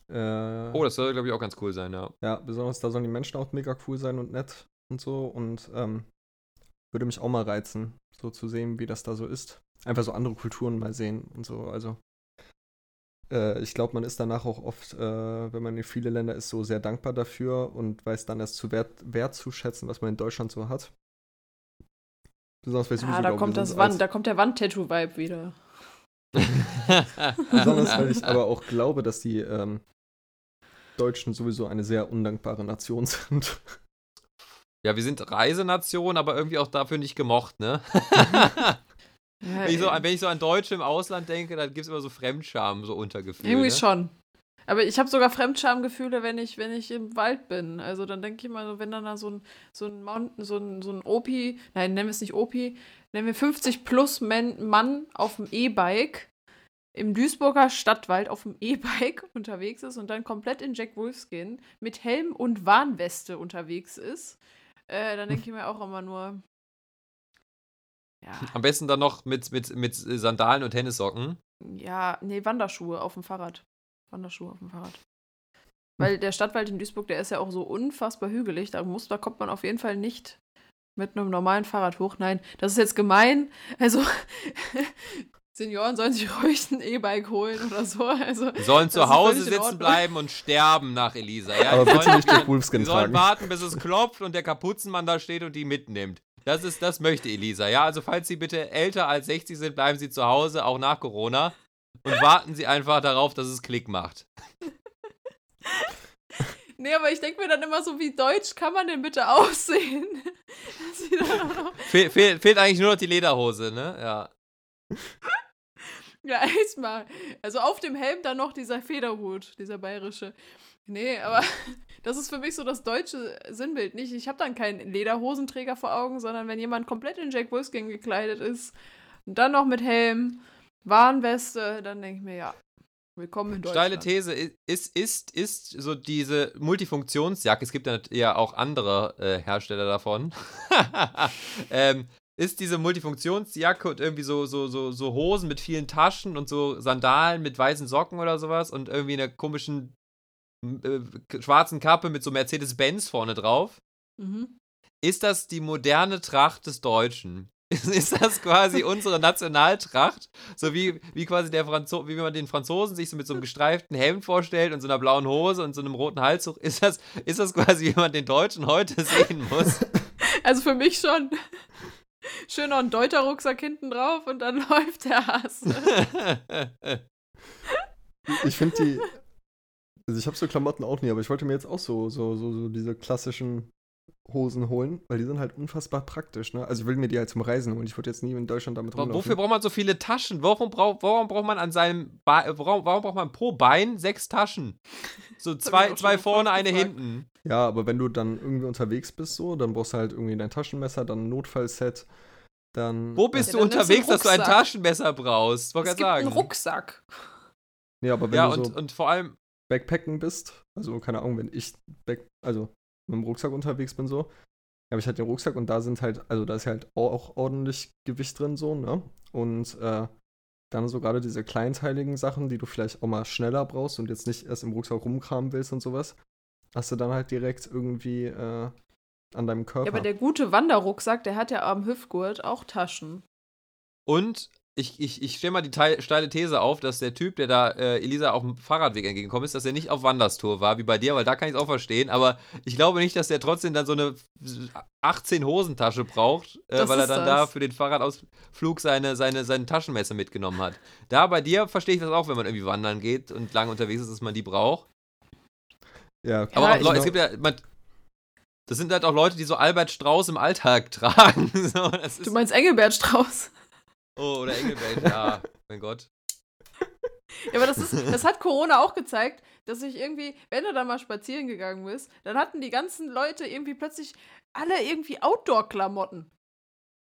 Äh, Oh, das soll, glaube ich, auch ganz cool sein, ja. Ja, besonders da sollen die Menschen auch mega cool sein und nett und so. Und ähm, würde mich auch mal reizen, so zu sehen, wie das da so ist. Einfach so andere Kulturen mal sehen und so. Also, äh, ich glaube, man ist danach auch oft, äh, wenn man in viele Länder ist, so sehr dankbar dafür und weiß dann erst zu wert, wertzuschätzen, was man in Deutschland so hat. Besonders, weil ich Ah, sowieso da kommt das Wand, da kommt der Wandtattoo-Vibe wieder. Besonders, weil ich aber auch glaube, dass die ähm, Deutschen sowieso eine sehr undankbare Nation sind. ja, wir sind Reisenation, aber irgendwie auch dafür nicht gemocht, ne? Ja, wenn, ich so, an- wenn ich so an Deutsche im Ausland denke, dann gibt es immer so Fremdscham, so Untergefühle. irgendwie ne? schon. Aber ich habe sogar Fremdschamgefühle, wenn ich, wenn ich im Wald bin. Also dann denke ich mal, so, wenn dann da so ein, so ein Mountain, so ein, so ein Opi, nein, nennen wir es nicht Opi, nennen wir 50 plus Men, Mann auf dem E-Bike im Duisburger Stadtwald auf dem E-Bike unterwegs ist und dann komplett in Jack Wolfskin mit Helm und Warnweste unterwegs ist, äh, dann denke ich mir auch immer nur, ja, Am besten dann noch mit, mit, mit Sandalen und Tennissocken. ja, nee, Wanderschuhe auf dem Fahrrad. Wanderschuhe auf dem Fahrrad. Weil der Stadtwald in Duisburg, der ist ja auch so unfassbar hügelig, da, muss, da kommt man auf jeden Fall nicht mit einem normalen Fahrrad hoch. Nein, das ist jetzt gemein. Also, Senioren sollen sich ruhig ein E-Bike holen oder so. Also, Die sollen zu Hause sitzen bleiben und sterben nach Elisa. Ja? Aber die bitte sollen, nicht Jack Wolfskin die sollen tragen. warten, bis es klopft und der Kapuzenmann da steht und die mitnimmt. Das ist, das möchte Elisa. Ja, also falls Sie bitte älter als 60 sind, bleiben Sie zu Hause, auch nach Corona. Und warten Sie einfach darauf, dass es Klick macht. nee, aber ich denke mir dann immer so, wie deutsch kann man denn bitte aussehen? Fehl, fehl, fehlt eigentlich nur noch die Lederhose, ne? Ja. Ja, erstmal. Also auf dem Helm dann noch dieser Federhut, dieser bayerische. Nee, aber das ist für mich so das deutsche Sinnbild. Nicht, ich habe dann keinen Lederhosenträger vor Augen, sondern wenn jemand komplett in Jack Wolfskin gekleidet ist und dann noch mit Helm, Warnweste, dann denke ich mir, ja, willkommen in Deutschland. Steile These ist, ist, ist so diese Multifunktionsjacke, es gibt ja, ja auch andere äh, Hersteller davon, ähm, ist diese Multifunktionsjacke und irgendwie so, so, so, so Hosen mit vielen Taschen und so Sandalen mit weißen Socken oder sowas und irgendwie einer komischen äh, schwarzen Kappe mit so Mercedes-Benz vorne drauf. Mhm. Ist das die moderne Tracht des Deutschen? Ist, das quasi unsere Nationaltracht? So wie, wie quasi der Franzo wie man den Franzosen sich so mit so einem gestreiften Hemd vorstellt und so einer blauen Hose und so einem roten Halstuch. Ist das, ist das quasi, wie man den Deutschen heute sehen muss? Also für mich schon. Schön noch ein Deuter-Rucksack hinten drauf und dann läuft der Hass. Ich finde die. Also ich habe so Klamotten auch nie, aber ich wollte mir jetzt auch so, so, so, so diese klassischen Hosen holen, weil die sind halt unfassbar praktisch, ne? Also ich will mir die halt zum Reisen holen. Ich würde jetzt nie in Deutschland damit rumlaufen. Wofür braucht man so viele Taschen? Warum, brauch, warum braucht man an seinem Be warum, warum braucht man pro Bein sechs Taschen? So zwei, zwei vorne, eine gefragt. hinten. Ja, aber wenn du dann irgendwie unterwegs bist, so, dann brauchst du halt irgendwie dein Taschenmesser, dann ein Notfallset, dann. Wo bist Ja, du unterwegs, dass du ein. Taschenmesser brauchst? Wollte Es gerade gibt sagen. einen Rucksack. Nee, aber wenn Ja, du und, so und vor allem, Backpacken bist, also keine Ahnung, wenn ich back, also mit dem Rucksack unterwegs bin so, habe ich halt den Rucksack und da sind halt, also da ist halt auch, auch ordentlich Gewicht drin so, ne? Und äh, dann so gerade diese kleinteiligen Sachen, die du vielleicht auch mal schneller brauchst und jetzt nicht erst im Rucksack rumkramen willst und sowas, hast du dann halt direkt irgendwie äh, an deinem Körper. Ja, aber der gute Wanderrucksack, der hat ja am Hüftgurt auch Taschen. und ich, ich, ich stelle mal die teil, steile These auf, dass der Typ, der da äh, Elisa auf dem Fahrradweg entgegengekommen ist, dass er nicht auf Wanderstour war, wie bei dir, weil da kann ich es auch verstehen. Aber ich glaube nicht, dass der trotzdem dann so eine 18 Hosentasche braucht, äh, weil er dann das. da für den Fahrradausflug seine, seine, seine Taschenmesser mitgenommen hat. Da bei dir verstehe ich das auch, wenn man irgendwie wandern geht und lang unterwegs ist, dass man die braucht. ja, Aber Ja, auch Leute, genau. es gibt ja, man, das sind halt auch Leute, die so Albert Strauß im Alltag tragen. so, das ist, Du meinst Engelbert Strauß? Oh, oder Engelbert, ja, mein Gott. Ja, aber das, ist, das hat Corona auch gezeigt, dass ich irgendwie, wenn du da mal spazieren gegangen bist, dann hatten die ganzen Leute irgendwie plötzlich alle irgendwie Outdoor-Klamotten.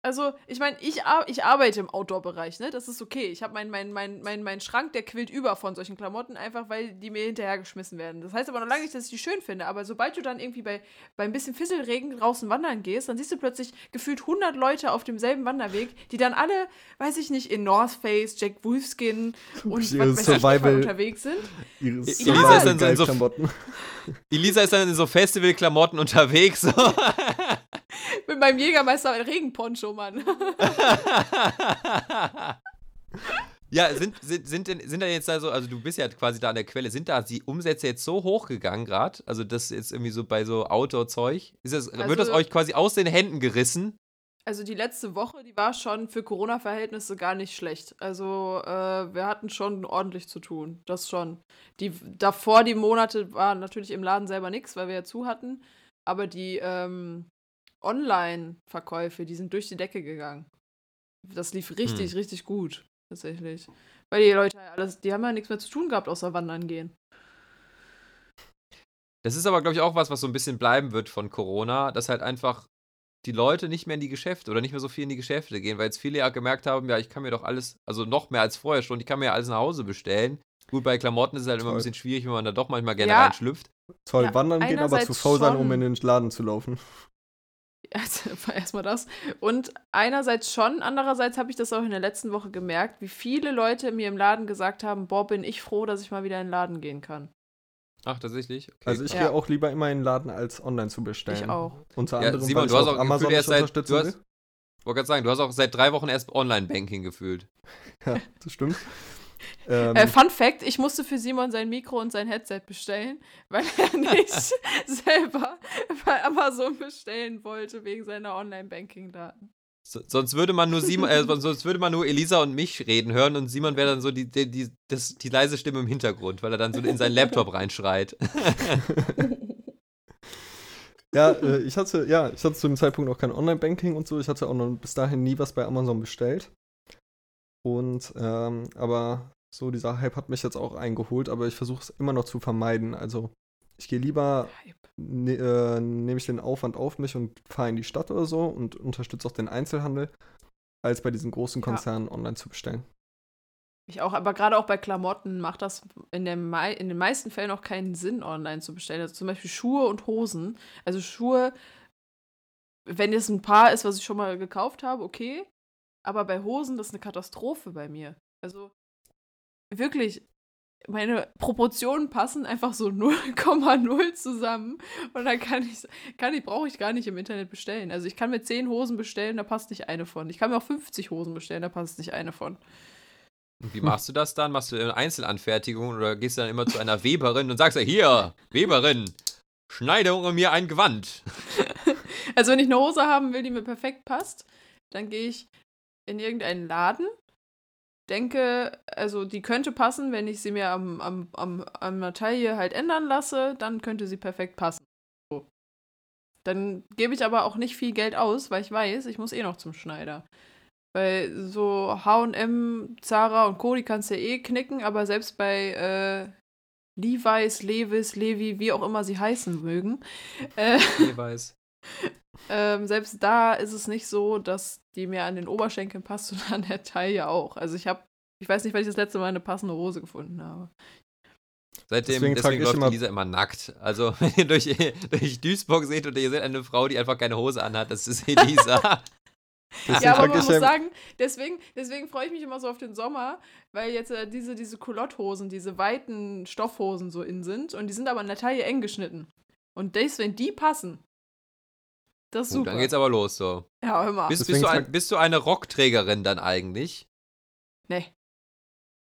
Also, ich meine, ich, ar ich arbeite im Outdoor-Bereich, ne? Das ist okay. Ich habe meinen mein, mein, mein, mein Schrank, der quillt über von solchen Klamotten, einfach weil die mir hinterhergeschmissen werden. Das heißt aber noch lange nicht, dass ich die schön finde. Aber sobald du dann irgendwie bei, bei ein bisschen Fisselregen draußen wandern gehst, dann siehst du plötzlich gefühlt 100 Leute auf demselben Wanderweg, die dann alle, weiß ich nicht, in North Face, Jack Wolfskin und Ihre was weiß ich, was Survival- unterwegs sind. ihre Elisa ist dann so. Elisa ist dann in so Festivalklamotten unterwegs. So. Mit meinem Jägermeister Regenponcho, Mann. ja, sind, sind, sind, denn, sind da jetzt da so, also du bist ja quasi da an der Quelle, sind da die Umsätze jetzt so hochgegangen gerade? Also das jetzt irgendwie so bei so Outdoor-Zeug? Ist das, wird das Also- euch quasi aus den Händen gerissen? Also die letzte Woche, die war schon für Corona-Verhältnisse gar nicht schlecht. Also äh, wir hatten schon ordentlich zu tun. Das schon. Die davor die Monate waren natürlich im Laden selber nichts, weil wir ja zu hatten. Aber die ähm, Online-Verkäufe, die sind durch die Decke gegangen. Das lief richtig, richtig gut, tatsächlich. Weil die Leute alles, die haben ja nichts mehr zu tun gehabt, außer wandern gehen. Das ist aber, glaube ich, auch was, was so ein bisschen bleiben wird von Corona, dass halt einfach die Leute nicht mehr in die Geschäfte oder nicht mehr so viel in die Geschäfte gehen, weil jetzt viele ja gemerkt haben, ja, ich kann mir doch alles, also noch mehr als vorher schon, ich kann mir ja alles nach Hause bestellen. Gut, bei Klamotten ist es halt immer ein Toll. bisschen schwierig, wenn man da doch manchmal gerne Ja. reinschlüpft. Toll, Ja, wandern gehen, aber zu faul sein, um in den Laden zu laufen. Also, erstmal das. Und einerseits schon, andererseits habe ich das auch in der letzten Woche gemerkt, wie viele Leute mir im Laden gesagt haben, boah, bin ich froh, dass ich mal wieder in den Laden gehen kann. Ach, tatsächlich? Okay. Also ich Ja. gehe auch lieber immer in den Laden, als online zu bestellen. Ich auch. Unter Ja, anderem, Simon, weil du ich hast auch Amazon nicht seit- unterstützen du hast- will. Ich wollte gerade sagen, du hast auch seit drei Wochen erst Online-Banking gefühlt. Ja, das stimmt. ähm, Äh, Fun Fact: Ich musste für Simon sein Mikro und sein Headset bestellen, weil er nicht selber bei Amazon bestellen wollte wegen seiner Online-Banking-Daten. So, sonst würde man nur Simon, äh, sonst würde man nur Elisa und mich reden hören und Simon wäre dann so die, die, die, das, die leise Stimme im Hintergrund, weil er dann so in seinen Laptop reinschreit. ja, äh, ich hatte, ja, ich hatte zu dem Zeitpunkt noch kein Online-Banking und so. Ich hatte auch noch bis dahin nie was bei Amazon bestellt. Und, ähm, aber so dieser Hype hat mich jetzt auch eingeholt, aber ich versuche es immer noch zu vermeiden. Also ich gehe lieber, ne, äh, nehme ich den Aufwand auf mich und fahre in die Stadt oder so und unterstütze auch den Einzelhandel, als bei diesen großen Ja. Konzernen online zu bestellen. Ich auch, aber gerade auch bei Klamotten macht das in, der mei in den meisten Fällen auch keinen Sinn, online zu bestellen. Also zum Beispiel Schuhe und Hosen. Also Schuhe, wenn es ein Paar ist, was ich schon mal gekauft habe, okay. Aber bei Hosen, das ist eine Katastrophe bei mir. Also wirklich, meine Proportionen passen einfach so 0,0 zusammen. Und dann kann ich, kann ich, brauche ich gar nicht im Internet bestellen. Also ich kann mir 10 Hosen bestellen, da passt nicht eine von. Ich kann mir auch 50 Hosen bestellen, da passt nicht eine von. Und wie machst du das dann? Machst du eine Einzelanfertigung oder gehst du dann immer zu einer Weberin und sagst, hier, Weberin, schneide mir ein Gewand. Also wenn ich eine Hose haben will, die mir perfekt passt, dann gehe ich in irgendeinen Laden, denke, also die könnte passen, wenn ich sie mir am, am, am, am Taille halt ändern lasse, dann könnte sie perfekt passen. So. Dann gebe ich aber auch nicht viel Geld aus, weil ich weiß, ich muss eh noch zum Schneider. Weil so H&M, Zara und Co., die kannst du ja eh knicken, aber selbst bei äh, Levi's, Levis, Levi, wie auch immer sie heißen mögen, äh, Jeweils. ähm, selbst da ist es nicht so, dass die mir an den Oberschenkeln passt und an der Taille auch. Also ich habe Ich weiß nicht, weil ich das letzte Mal eine passende Hose gefunden habe. Seitdem, Deswegen deswegen, trage ich läuft immer- die Lisa immer nackt. Also, wenn ihr durch, durch Duisburg seht und ihr seht eine Frau, die einfach keine Hose anhat, das ist Elisa. Deswegen ja, aber man ich muss sagen, deswegen, deswegen freue ich mich immer so auf den Sommer, weil jetzt äh, diese, diese Culotte-Hosen, diese weiten Stoffhosen so in sind und die sind aber in der Taille eng geschnitten. Und deswegen, die passen. Das ist Gut, super. dann geht's aber los so. ja, hör mal. Bist, bist, du ein, bist du eine Rockträgerin dann eigentlich? Nee.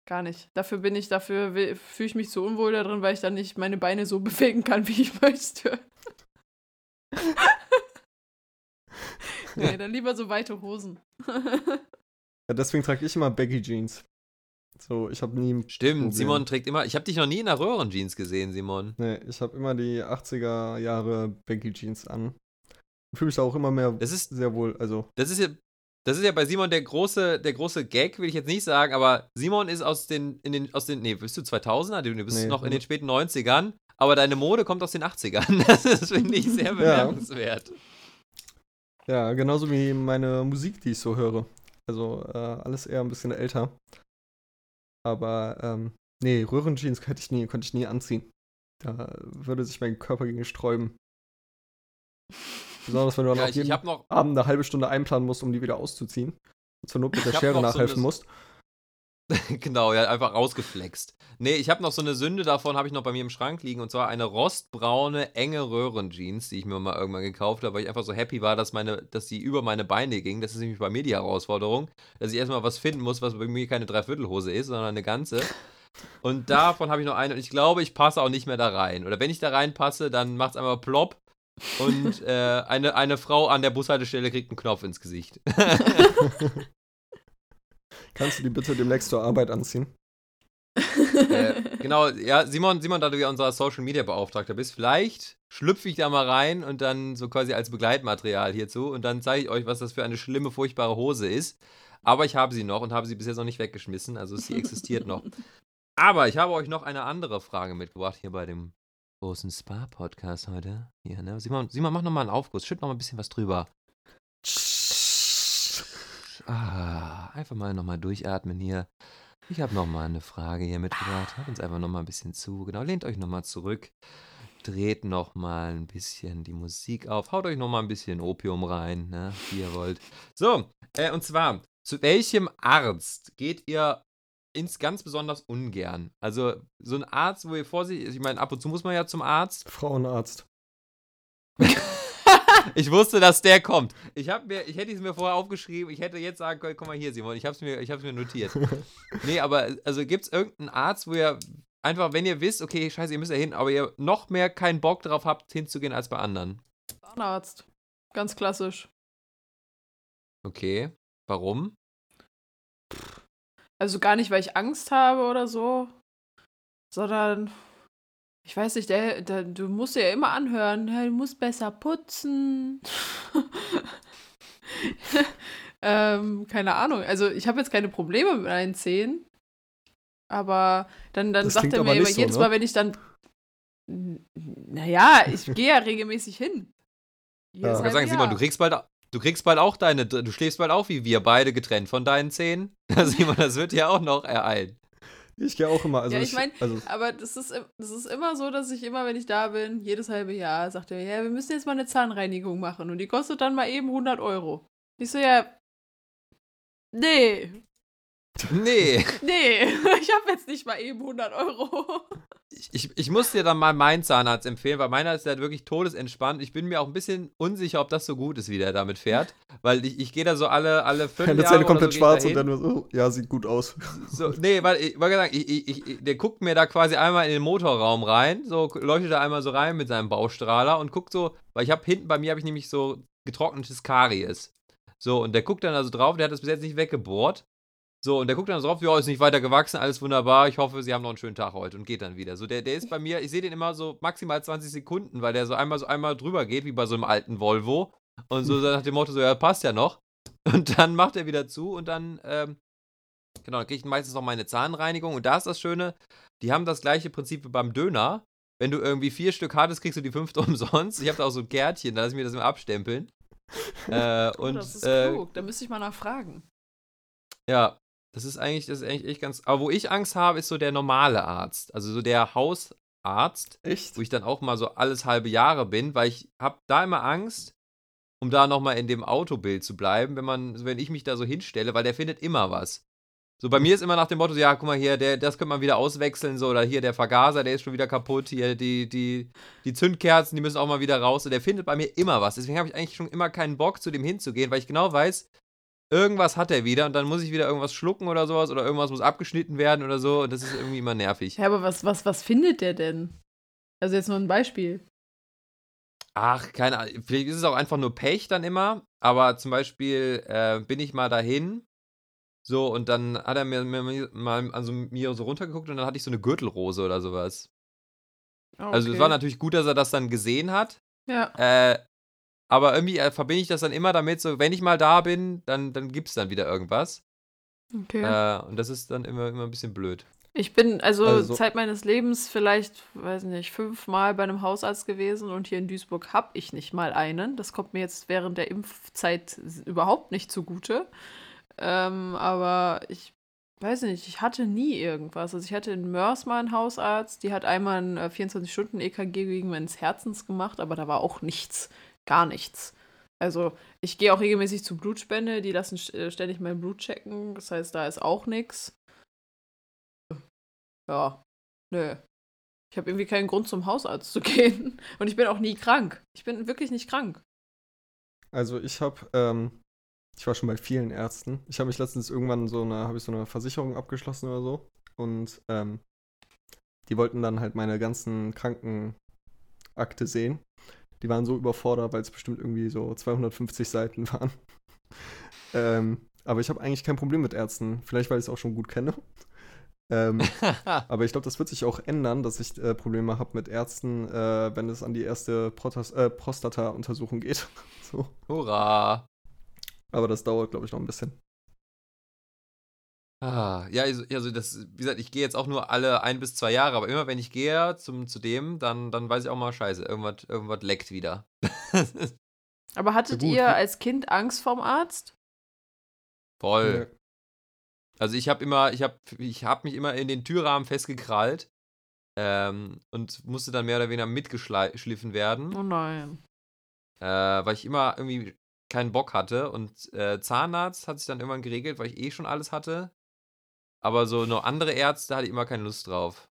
Gar nicht. Dafür bin ich, dafür fühle ich mich so unwohl da drin, weil ich dann nicht meine Beine so bewegen kann, wie ich möchte. nee, dann lieber so weite Hosen. Ja, deswegen trage ich immer Baggy Jeans. So, ich habe nie. Stimmt, Problem. Simon trägt immer. Ich habe dich noch nie in der Röhrenjeans gesehen, Simon. Nee, ich habe immer die 80er Jahre Baggy Jeans an. Fühle mich da auch immer mehr Das ist, sehr wohl. Also, das ist ja. Das ist ja bei Simon der große, der große Gag, will ich jetzt nicht sagen, aber Simon ist aus den, in den, aus den, nee, bist du 2000er? Du bist Nee, noch in also- den späten 90ern, aber deine Mode kommt aus den 80ern. Das ist, finde ich, sehr bemerkenswert. ja, genauso wie meine Musik, die ich so höre. Also, äh, alles eher ein bisschen älter. Aber, ähm, nee, Röhrenjeans könnte ich nie, konnte ich nie anziehen. Da würde sich mein Körper gegen sträuben. Besonders wenn du dann Ja, auch ich, jeden noch, Abend eine halbe Stunde einplanen musst, um die wieder auszuziehen. Und zur Not mit der Schere so nachhelfen eine- musst. genau, ja, einfach rausgeflext. Nee, ich habe noch so eine Sünde davon, habe ich noch bei mir im Schrank liegen, und zwar eine rostbraune, enge Röhrenjeans, die ich mir mal irgendwann gekauft habe, weil ich einfach so happy war, dass, meine, dass die über meine Beine ging. Das ist nämlich bei mir die Herausforderung, dass ich erstmal was finden muss, was bei mir keine Dreiviertelhose ist, sondern eine ganze. Und davon habe ich noch eine und ich glaube, ich passe auch nicht mehr da rein. Oder wenn ich da reinpasse, dann macht es einmal plopp und äh, eine, eine Frau an der Bushaltestelle kriegt einen Knopf ins Gesicht. Kannst du die bitte demnächst zur Arbeit anziehen? äh, genau, ja, Simon, Simon, da du ja unser Social Media Beauftragter bist, vielleicht schlüpfe ich da mal rein und dann so quasi als Begleitmaterial hierzu und dann zeige ich euch, was das für eine schlimme, furchtbare Hose ist. Aber ich habe sie noch und habe sie bis jetzt noch nicht weggeschmissen, also sie existiert noch. Aber ich habe euch noch eine andere Frage mitgebracht hier bei dem großen Spa-Podcast heute. Hier, ne? Simon, Simon, mach nochmal einen Aufguss, schütt noch mal ein bisschen was drüber. Ah, einfach mal nochmal durchatmen hier. Ich habe nochmal eine Frage hier mitgebracht. Hört uns einfach nochmal ein bisschen zu. Genau, lehnt euch nochmal zurück. Dreht nochmal ein bisschen die Musik auf. Haut euch nochmal ein bisschen Opium rein, ne, wie ihr wollt. So, äh, und zwar, zu welchem Arzt geht ihr ins ganz besonders ungern? Also, so ein Arzt, wo ihr vorsichtig, ich meine, ab und zu muss man ja zum Arzt. Frauenarzt. Ich wusste, dass der kommt. Ich habe mir, ich hätte es mir vorher aufgeschrieben. Ich hätte jetzt sagen können, komm mal hier, Simon. Ich habe es mir, ich mir notiert. nee, aber also gibt es irgendeinen Arzt, wo ihr einfach, wenn ihr wisst, okay, scheiße, ihr müsst ja hin, aber ihr noch mehr keinen Bock drauf habt, hinzugehen als bei anderen. Zahnarzt. Ganz klassisch. Okay. Warum? Also gar nicht, weil ich Angst habe oder so, sondern ich weiß nicht, der, der, du musst dir ja immer anhören, du musst besser putzen. ähm, keine Ahnung. Also ich habe jetzt keine Probleme mit meinen Zähnen, aber dann, dann Das sagt er aber mir immer so, jedes ne? Mal, wenn ich dann. Naja, ich gehe ja regelmäßig hin. Ja. Ich kann sagen, Simon, du kriegst bald, du kriegst bald auch deine, du schläfst bald auch wie wir beide getrennt von deinen Zähnen. Simon, das wird ja auch noch ereilen. Ich gehe auch immer. Also Ja, ich mein- also, Aber das ist, das ist immer so, dass ich immer, wenn ich da bin, jedes halbe Jahr, sagt er, ja, wir müssen jetzt mal eine Zahnreinigung machen und die kostet dann mal eben 100 Euro. Ich so, ja, nee, Nee. nee, ich habe jetzt nicht mal eben 100 Euro. Ich, ich, ich muss dir dann mal meinen Zahnarzt empfehlen, weil meiner ist ja wirklich todesentspannt. Ich bin mir auch ein bisschen unsicher, ob das so gut ist, wie der damit fährt. Weil ich, ich gehe da so alle, alle fünf deine Jahre Zähne komplett so, schwarz und da dann nur so, ja, sieht gut aus. So, nee, weil ich wollte sagen, ich, ich, ich, der guckt mir da quasi einmal in den Motorraum rein, so leuchtet da einmal so rein mit seinem Baustrahler und guckt so, weil ich habe hinten bei mir habe ich nämlich so getrocknetes Karies. So, und der guckt dann also drauf, der hat das bis jetzt nicht weggebohrt. So, und der guckt dann so drauf, ja, ist nicht weiter gewachsen, alles wunderbar, ich hoffe, Sie haben noch einen schönen Tag heute und geht dann wieder. So, der, der ist bei mir, ich sehe den immer so maximal 20 Sekunden, weil der so einmal so einmal drüber geht, wie bei so einem alten Volvo. Und so nach dem Motto, so, ja, passt ja noch. Und dann macht er wieder zu und dann, ähm, Genau, dann kriege ich meistens noch meine Zahnreinigung. Und da ist das Schöne, die haben das gleiche Prinzip wie beim Döner. Wenn du irgendwie vier Stück hattest, kriegst du die fünfte umsonst. Ich habe da auch so ein Kärtchen, da lasse ich mir das immer abstempeln. Äh, Oh, und das ist äh, klug, da müsste ich mal nachfragen. ja, Das ist eigentlich, das ist eigentlich echt ganz. Aber wo ich Angst habe, ist so der normale Arzt. Also so der Hausarzt, Echt? wo ich dann auch mal so alles halbe Jahre bin, weil ich habe da immer Angst, um da nochmal in dem Autobild zu bleiben, wenn man, wenn ich mich da so hinstelle, weil der findet immer was. So bei mir ist immer nach dem Motto, so, ja, guck mal hier, der, das könnte man wieder auswechseln, so, oder hier der Vergaser, der ist schon wieder kaputt, hier die, die, die Zündkerzen, die müssen auch mal wieder raus. Und der findet bei mir immer was. Deswegen habe ich eigentlich schon immer keinen Bock, zu dem hinzugehen, weil ich genau weiß, irgendwas hat er wieder und dann muss ich wieder irgendwas schlucken oder sowas oder irgendwas muss abgeschnitten werden oder so und das ist irgendwie immer nervig. Ja, aber was, was, was findet der denn? Also jetzt nur ein Beispiel. Ach, keine Ahnung. Vielleicht ist es auch einfach nur Pech dann immer. Aber zum Beispiel äh, bin ich mal dahin. So, und dann hat er mir, mir mal also mir so runtergeguckt und dann hatte ich so eine Gürtelrose oder sowas. Ah, Also es okay. war natürlich gut, dass er das dann gesehen hat. Ja. Äh, aber irgendwie äh, verbinde ich das dann immer damit, so wenn ich mal da bin, dann, dann gibt es dann wieder irgendwas. Okay. Äh, und das ist dann immer, immer ein bisschen blöd. Ich bin also, Also- Zeit meines Lebens vielleicht, weiß nicht, fünfmal bei einem Hausarzt gewesen und hier in Duisburg habe ich nicht mal einen. Das kommt mir jetzt während der Impfzeit überhaupt nicht zugute. Ähm, aber ich weiß nicht, ich hatte nie irgendwas. Also ich hatte in Mörs mal einen Hausarzt, die hat einmal ein äh, 24-Stunden-EKG gegen meines Herzens gemacht, aber da war auch nichts, gar nichts. Also ich gehe auch regelmäßig zur Blutspende, die lassen äh, ständig mein Blut checken, das heißt, da ist auch nichts. Ja, nö. Ich habe irgendwie keinen Grund zum Hausarzt zu gehen. Und ich bin auch nie krank. Ich bin wirklich nicht krank. Also ich habe, ähm, ich war schon bei vielen Ärzten. Ich habe mich letztens irgendwann so eine, habe ich so eine Versicherung abgeschlossen oder so. Und ähm, die wollten dann halt meine ganzen Krankenakte sehen. Die waren so überfordert, weil es bestimmt irgendwie so 250 Seiten waren. ähm, aber ich habe eigentlich kein Problem mit Ärzten. Vielleicht, weil ich es auch schon gut kenne. Ähm, aber ich glaube, das wird sich auch ändern, dass ich äh, Probleme habe mit Ärzten, äh, wenn es an die erste Protas äh, Prostata-Untersuchung geht. so. Hurra! Aber das dauert, glaube ich, noch ein bisschen. Ah, ja, also, also das, wie gesagt, ich gehe jetzt auch nur alle ein bis zwei Jahre, aber immer wenn ich gehe zum, zu dem, dann, dann weiß ich auch mal, scheiße, irgendwas, irgendwas leckt wieder. Aber hattet Ja, ihr als Kind Angst vorm Arzt? Voll. Also ich habe immer, ich habe ich hab mich immer in den Türrahmen festgekrallt ähm, und musste dann mehr oder weniger mitgeschliffen werden, Oh nein. äh, weil ich immer irgendwie keinen Bock hatte. Und äh, Zahnarzt hat sich dann irgendwann geregelt, weil ich eh schon alles hatte. Aber so noch andere Ärzte hatte ich immer keine Lust drauf.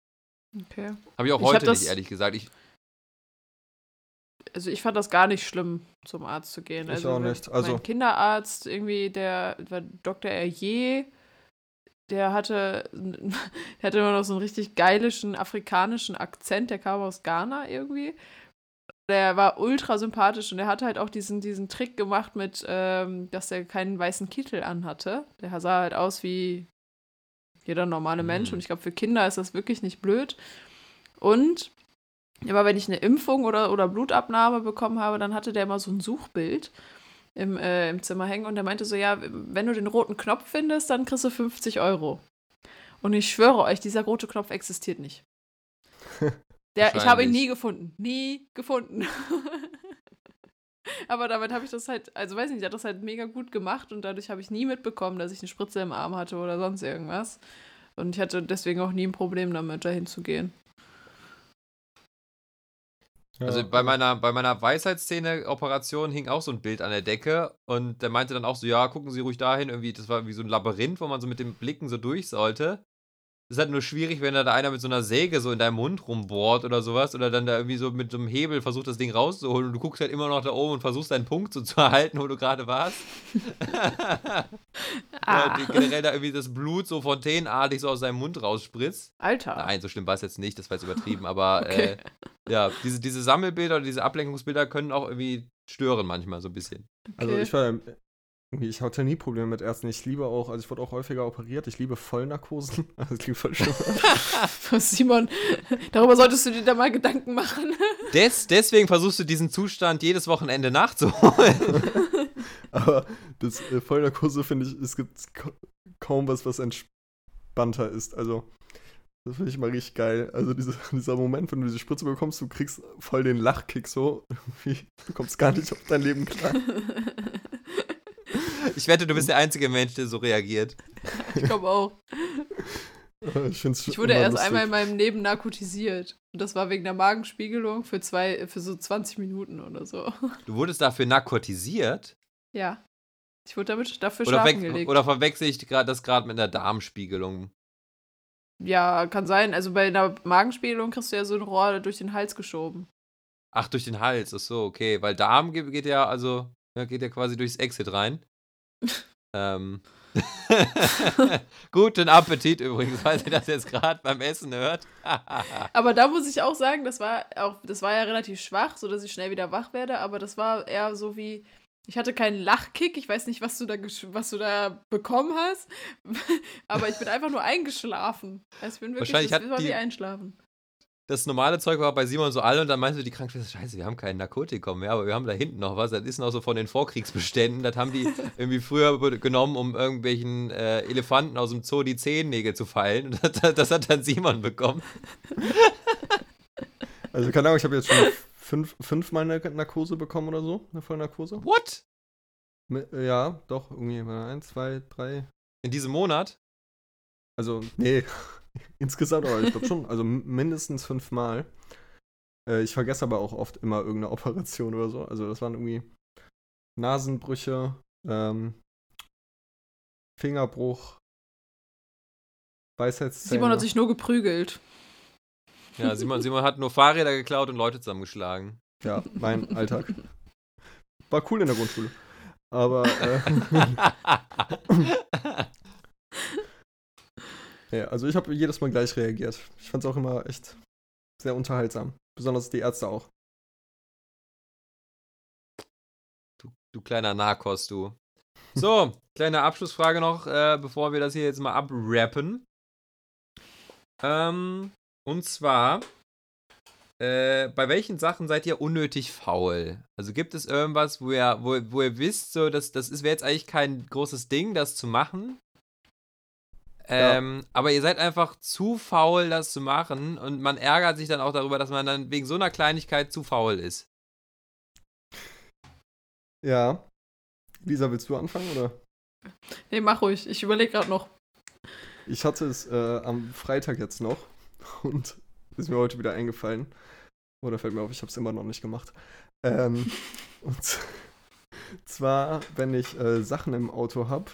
Okay. Habe ich auch Ich heute nicht, ehrlich gesagt. Ich, Also ich fand das gar nicht schlimm, zum Arzt zu gehen. Ich also auch nicht. Also- mein Kinderarzt, irgendwie, der war Dr. Herrier, der hatte, der hatte immer noch so einen richtig geilischen afrikanischen Akzent, der kam aus Ghana irgendwie. Der war ultra sympathisch und der hat halt auch diesen, diesen Trick gemacht mit, ähm, dass er keinen weißen Kittel anhatte. Der sah halt aus wie jeder normale Mensch Mhm. und ich glaube, für Kinder ist das wirklich nicht blöd. Und immer wenn ich eine Impfung oder, oder Blutabnahme bekommen habe, dann hatte der immer so ein Suchbild im, äh, im Zimmer hängen und der meinte so, ja, wenn du den roten Knopf findest, dann kriegst du 50 Euro. Und ich schwöre euch, dieser rote Knopf existiert nicht. Der, ich habe ihn nie gefunden. Nie gefunden. Aber damit habe ich das halt, also weiß nicht, der hat das halt mega gut gemacht und dadurch habe ich nie mitbekommen, dass ich eine Spritze im Arm hatte oder sonst irgendwas. Und ich hatte deswegen auch nie ein Problem damit, dahin zu gehen. Also bei meiner, bei meiner Weisheitszähne-Operation hing auch so ein Bild an der Decke und der meinte dann auch so, ja, gucken Sie ruhig dahin, irgendwie, das war wie so ein Labyrinth, wo man so mit den Blicken so durch sollte. Das ist halt nur schwierig, wenn da einer mit so einer Säge so in deinem Mund rumbohrt oder sowas oder dann da irgendwie so mit so einem Hebel versucht, das Ding rauszuholen und du guckst halt immer noch da oben und versuchst deinen Punkt so zu erhalten, wo du gerade warst. Ah. Oder generell da irgendwie das Blut so fontänenartig so aus seinem Mund rausspritzt. Alter. Nein, so schlimm war es jetzt nicht, das war jetzt übertrieben, aber Okay. äh, ja, diese, diese Sammelbilder oder diese Ablenkungsbilder können auch irgendwie stören manchmal so ein bisschen. Also Okay. ich war ich hatte nie Probleme mit Ärzten. Ich liebe auch, also ich wurde auch häufiger operiert. Ich liebe Vollnarkosen. Also klingt voll schlimm. Simon, darüber solltest du dir da mal Gedanken machen. Des, deswegen versuchst du diesen Zustand jedes Wochenende nachzuholen. Aber das äh, Vollnarkose finde ich, es gibt ka kaum was, was entspannter ist. Also das finde ich mal richtig geil. Also diese, dieser Moment, wenn du diese Spritze bekommst, du kriegst voll den Lachkick so. Du kommst gar nicht auf dein Leben klar. Ich wette, du bist der einzige Mensch, der so reagiert. ich glaube auch. Ich, find's Ich wurde erst lustig. einmal in meinem Leben narkotisiert. Und das war wegen der Magenspiegelung für zwei, für so 20 Minuten oder so. Du wurdest dafür narkotisiert? Ja. Ich wurde damit dafür Oder, schlafen gelegt. oder verwechsel ich grad, das gerade mit einer Darmspiegelung? ja, kann sein. Also bei einer Magenspiegelung kriegst du ja so ein Rohr durch den Hals geschoben. Ach, durch den Hals, ach so, okay. Weil Darm geht, geht ja, also, ja, geht ja quasi durchs Exit rein. Ähm. Guten Appetit übrigens, falls ihr das jetzt gerade beim Essen hört. Aber da muss ich auch sagen, das war auch, das war ja relativ schwach, sodass ich schnell wieder wach werde, aber das war eher so wie. Ich hatte keinen Lachkick, ich weiß nicht, was du da, was du da bekommen hast, aber ich bin einfach nur eingeschlafen. Also ich bin wirklich, Wahrscheinlich das hat war die- wie einschlafen. Das normale Zeug war bei Simon so alle und dann meinst du die Krankenschwester, scheiße, wir haben kein Narkotikum mehr, aber wir haben da hinten noch was. Das ist noch so von den Vorkriegsbeständen. Das haben die irgendwie früher genommen, um irgendwelchen äh, Elefanten aus dem Zoo die Zehennägel zu feilen. Und das, das hat dann Simon bekommen. Also keine Ahnung, ich habe jetzt schon fünf, fünfmal eine Narkose bekommen oder so, eine Vollnarkose. What? Mi- Ja, doch, irgendwie mal eins, zwei, drei. In diesem Monat? Also, nee, insgesamt, aber ich glaube schon, also mindestens fünfmal. Äh, ich vergesse aber auch oft immer irgendeine Operation oder so. Also das waren irgendwie Nasenbrüche, ähm, Fingerbruch, Weisheitszähne. Simon hat sich nur geprügelt. Ja, Simon, Simon hat nur Fahrräder geklaut und Leute zusammengeschlagen. Ja, mein Alltag. War cool in der Grundschule. Aber, äh, ja, also ich habe jedes Mal gleich reagiert. Ich fand es auch immer echt sehr unterhaltsam. Besonders die Ärzte auch. Du, du kleiner Narkos, du. So, kleine Abschlussfrage noch, äh, bevor wir das hier jetzt mal abrappen. Ähm, und zwar, äh, bei welchen Sachen seid ihr unnötig faul? Also gibt es irgendwas, wo ihr, wo, wo ihr wisst, so, dass, das wäre jetzt eigentlich kein großes Ding, das zu machen. Ähm, aber ihr seid einfach zu faul, das zu machen und man ärgert sich dann auch darüber, dass man dann wegen so einer Kleinigkeit zu faul ist. Ja. Lisa, willst du anfangen oder? Nee, mach ruhig. Ich überlege gerade noch. Ich hatte es äh, am Freitag jetzt noch und ist mir heute wieder eingefallen. Oder fällt mir auf, ich habe es immer noch nicht gemacht. Ähm, und zwar, wenn ich äh, Sachen im Auto habe,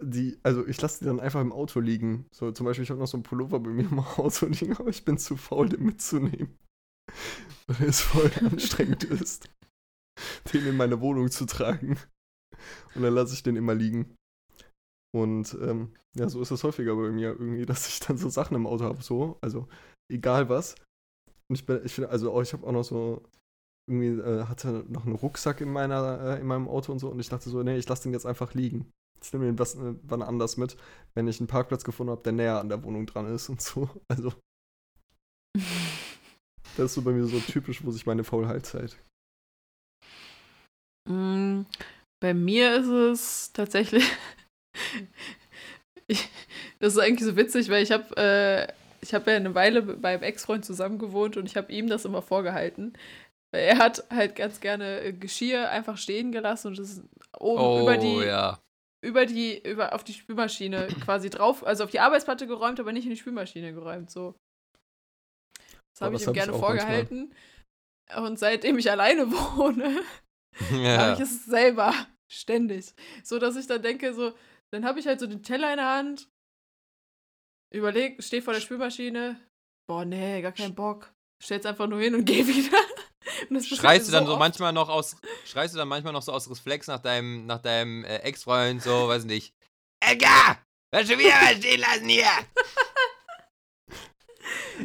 die, also ich lasse die dann einfach im Auto liegen. So zum Beispiel, ich habe noch so einen Pullover bei mir im Auto liegen, aber ich bin zu faul, den mitzunehmen. Weil es voll anstrengend ist, den in meine Wohnung zu tragen. Und dann lasse ich den immer liegen. Und ähm, ja, so ist es häufiger bei mir irgendwie, dass ich dann so Sachen im Auto habe, so, also egal was. Und ich bin, ich finde, also auch, ich habe auch noch so, irgendwie äh, hatte noch einen Rucksack in meiner, äh, in meinem Auto und so und ich dachte so, nee, ich lasse den jetzt einfach liegen. Ich nehme den was, wann anders mit, wenn ich einen Parkplatz gefunden habe, der näher an der Wohnung dran ist und so. Also, das ist so bei mir so typisch, wo sich meine Faulheit zeigt. Mm, Bei mir ist es tatsächlich. ich, das ist eigentlich so witzig, weil ich habe äh, ich habe ja eine Weile mit meinem Ex-Freund zusammen gewohnt und ich habe ihm das immer vorgehalten. Weil er hat halt ganz gerne Geschirr einfach stehen gelassen und das ist oben Oh, über die ja. Über die über auf die Spülmaschine quasi drauf, also auf die Arbeitsplatte geräumt, aber nicht in die Spülmaschine geräumt so. Das Oh, habe ich ihm hab ich gerne auch manchmal. vorgehalten. Und seitdem ich alleine wohne, ja. mache ich es selber ständig. So dass ich dann denke, so, dann habe ich halt so den Teller in der Hand, überleg, stehe vor der Spülmaschine, boah, nee, gar keinen Bock. Stell's einfach nur hin und geh wieder. Schreist du dann so oft. manchmal noch aus, schreist du dann manchmal noch so aus Reflex nach deinem, nach deinem äh, Ex-Freund, so, weiß nicht. Edgar! Was schon wieder was stehen lassen hier?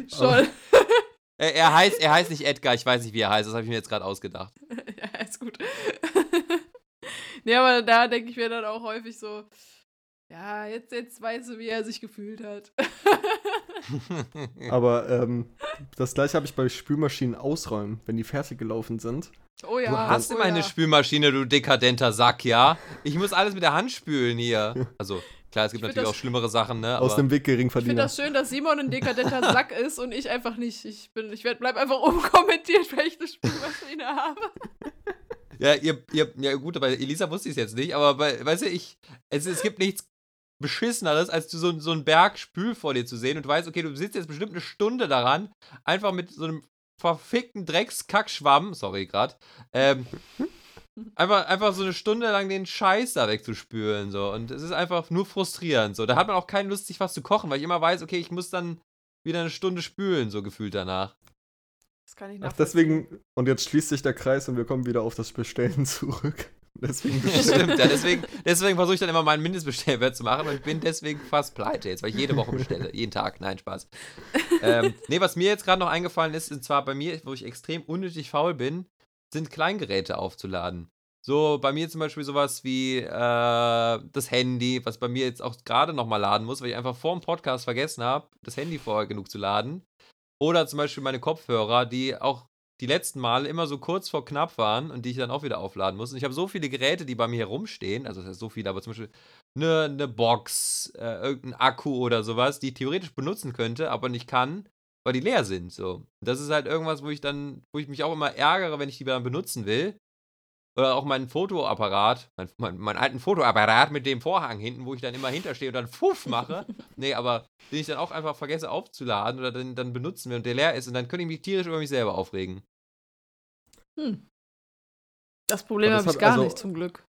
Schon. Er, er, heißt, er heißt nicht Edgar, ich weiß nicht, wie er heißt, das habe ich mir jetzt gerade ausgedacht. ja, ist gut. nee, aber da denke ich mir dann auch häufig so, ja, jetzt, jetzt weißt du, wie er sich gefühlt hat. Aber ähm, das gleiche habe ich bei Spülmaschinen ausräumen, wenn die fertig gelaufen sind. oh ja. Du hast oh immer eine ja. Spülmaschine, du dekadenter Sack, ja? Ich muss alles mit der Hand spülen hier. Also, klar, es gibt natürlich das- auch schlimmere Sachen, ne? Aus Aber dem Weg Ich finde Geringverdiener. das schön, dass Simon ein dekadenter Sack ist und ich einfach nicht. Ich bin, ich werd, bleib einfach unkommentiert, weil ich eine Spülmaschine habe. ja, ihr, ihr, ja, gut, bei Elisa wusste ich es jetzt nicht, aber bei, weißt du, ich, es, es gibt nichts beschisseneres, als du so, so einen Berg Spül vor dir zu sehen und du weißt, okay, du sitzt jetzt bestimmt eine Stunde daran, einfach mit so einem verfickten Dreckskackschwamm, sorry gerade, ähm, einfach, einfach so eine Stunde lang den Scheiß da wegzuspülen, so. Und es ist einfach nur frustrierend, so. Da hat man auch keine Lust, sich was zu kochen, weil ich immer weiß, okay, ich muss dann wieder eine Stunde spülen, so gefühlt danach. Das kann ich Ach, deswegen, und jetzt schließt sich der Kreis und wir kommen wieder auf das Bestellen zurück. Deswegen stimmt, ja, deswegen, deswegen versuche ich dann immer meinen Mindestbestellwert zu machen und ich bin deswegen fast pleite jetzt, weil ich jede Woche bestelle, jeden Tag, nein, Spaß. Ähm, nee, was mir jetzt gerade noch eingefallen ist, und zwar bei mir, wo ich extrem unnötig faul bin, sind Kleingeräte aufzuladen. So bei mir zum Beispiel sowas wie äh, das Handy, was bei mir jetzt auch gerade nochmal laden muss, weil ich einfach vor dem Podcast vergessen habe, das Handy vorher genug zu laden. Oder zum Beispiel meine Kopfhörer, die auch die letzten Male immer so kurz vor knapp waren und die ich dann auch wieder aufladen muss. Und ich habe so viele Geräte, die bei mir herumstehen, also das heißt so viele, aber zum Beispiel eine, eine Box, äh, irgendein Akku oder sowas, die ich theoretisch benutzen könnte, aber nicht kann, weil die leer sind. So. Das ist halt irgendwas, wo ich dann, wo ich mich auch immer ärgere, wenn ich die dann benutzen will. Oder auch meinen Fotoapparat, mein, mein, meinen alten Fotoapparat mit dem Vorhang hinten, wo ich dann immer hinterstehe und dann Fuff mache. nee, aber den ich dann auch einfach vergesse aufzuladen oder dann, dann benutzen will und der leer ist und dann könnte ich mich tierisch über mich selber aufregen. Hm. Das Problem habe ich gar also- nicht, zum Glück.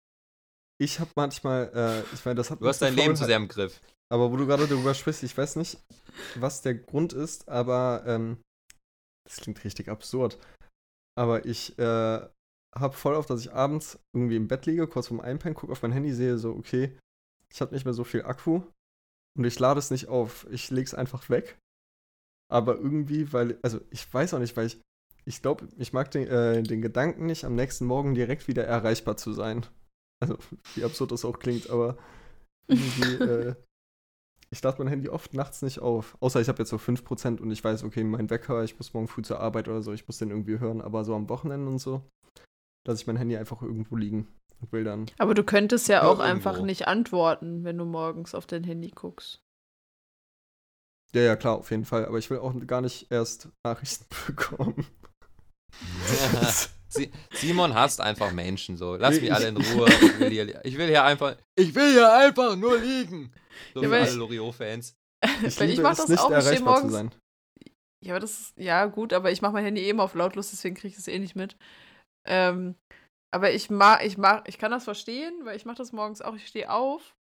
Ich habe manchmal, äh, ich meine, das hat Du hast dein Leben zu sehr im Griff. Aber wo du gerade darüber sprichst, ich weiß nicht, was der Grund ist, aber ähm, das klingt richtig absurd. Aber ich äh, habe voll auf, dass ich abends irgendwie im Bett liege, kurz vorm Einpennen, gucke auf mein Handy, sehe so, okay, ich habe nicht mehr so viel Akku und ich lade es nicht auf. Ich lege es einfach weg. Aber irgendwie, weil, also ich weiß auch nicht, weil ich, ich glaube, ich mag den, äh, den Gedanken nicht, am nächsten Morgen direkt wieder erreichbar zu sein. Also, wie absurd das auch klingt, aber irgendwie, äh, ich lade mein Handy oft nachts nicht auf. Außer ich habe jetzt so 5% und ich weiß, okay, mein Wecker, ich muss morgen früh zur Arbeit oder so, ich muss den irgendwie hören. Aber so am Wochenende und so, lasse ich mein Handy einfach irgendwo liegen und will dann. Aber du könntest ja auch einfach irgendwo. nicht antworten, wenn du morgens auf dein Handy guckst. Ja, ja, klar, auf jeden Fall. Aber ich will auch gar nicht erst Nachrichten bekommen. Si- Simon hasst einfach Menschen so. Lass mich ich- alle in Ruhe. Ich will hier, ich will hier einfach. Ich will hier einfach nur liegen. So Ja, wie alle ich- Loriot-Fans. Ich ich liebe mach es das nicht, auch, ich steh erreichbar zu morgens- sein. Ja, aber das ist, ja gut, aber ich mache mein Handy eben auf lautlos, deswegen kriege ich das eh nicht mit. Ähm, aber ich mag, ich mag, ich kann das verstehen, weil ich mache das morgens auch. Ich stehe auf,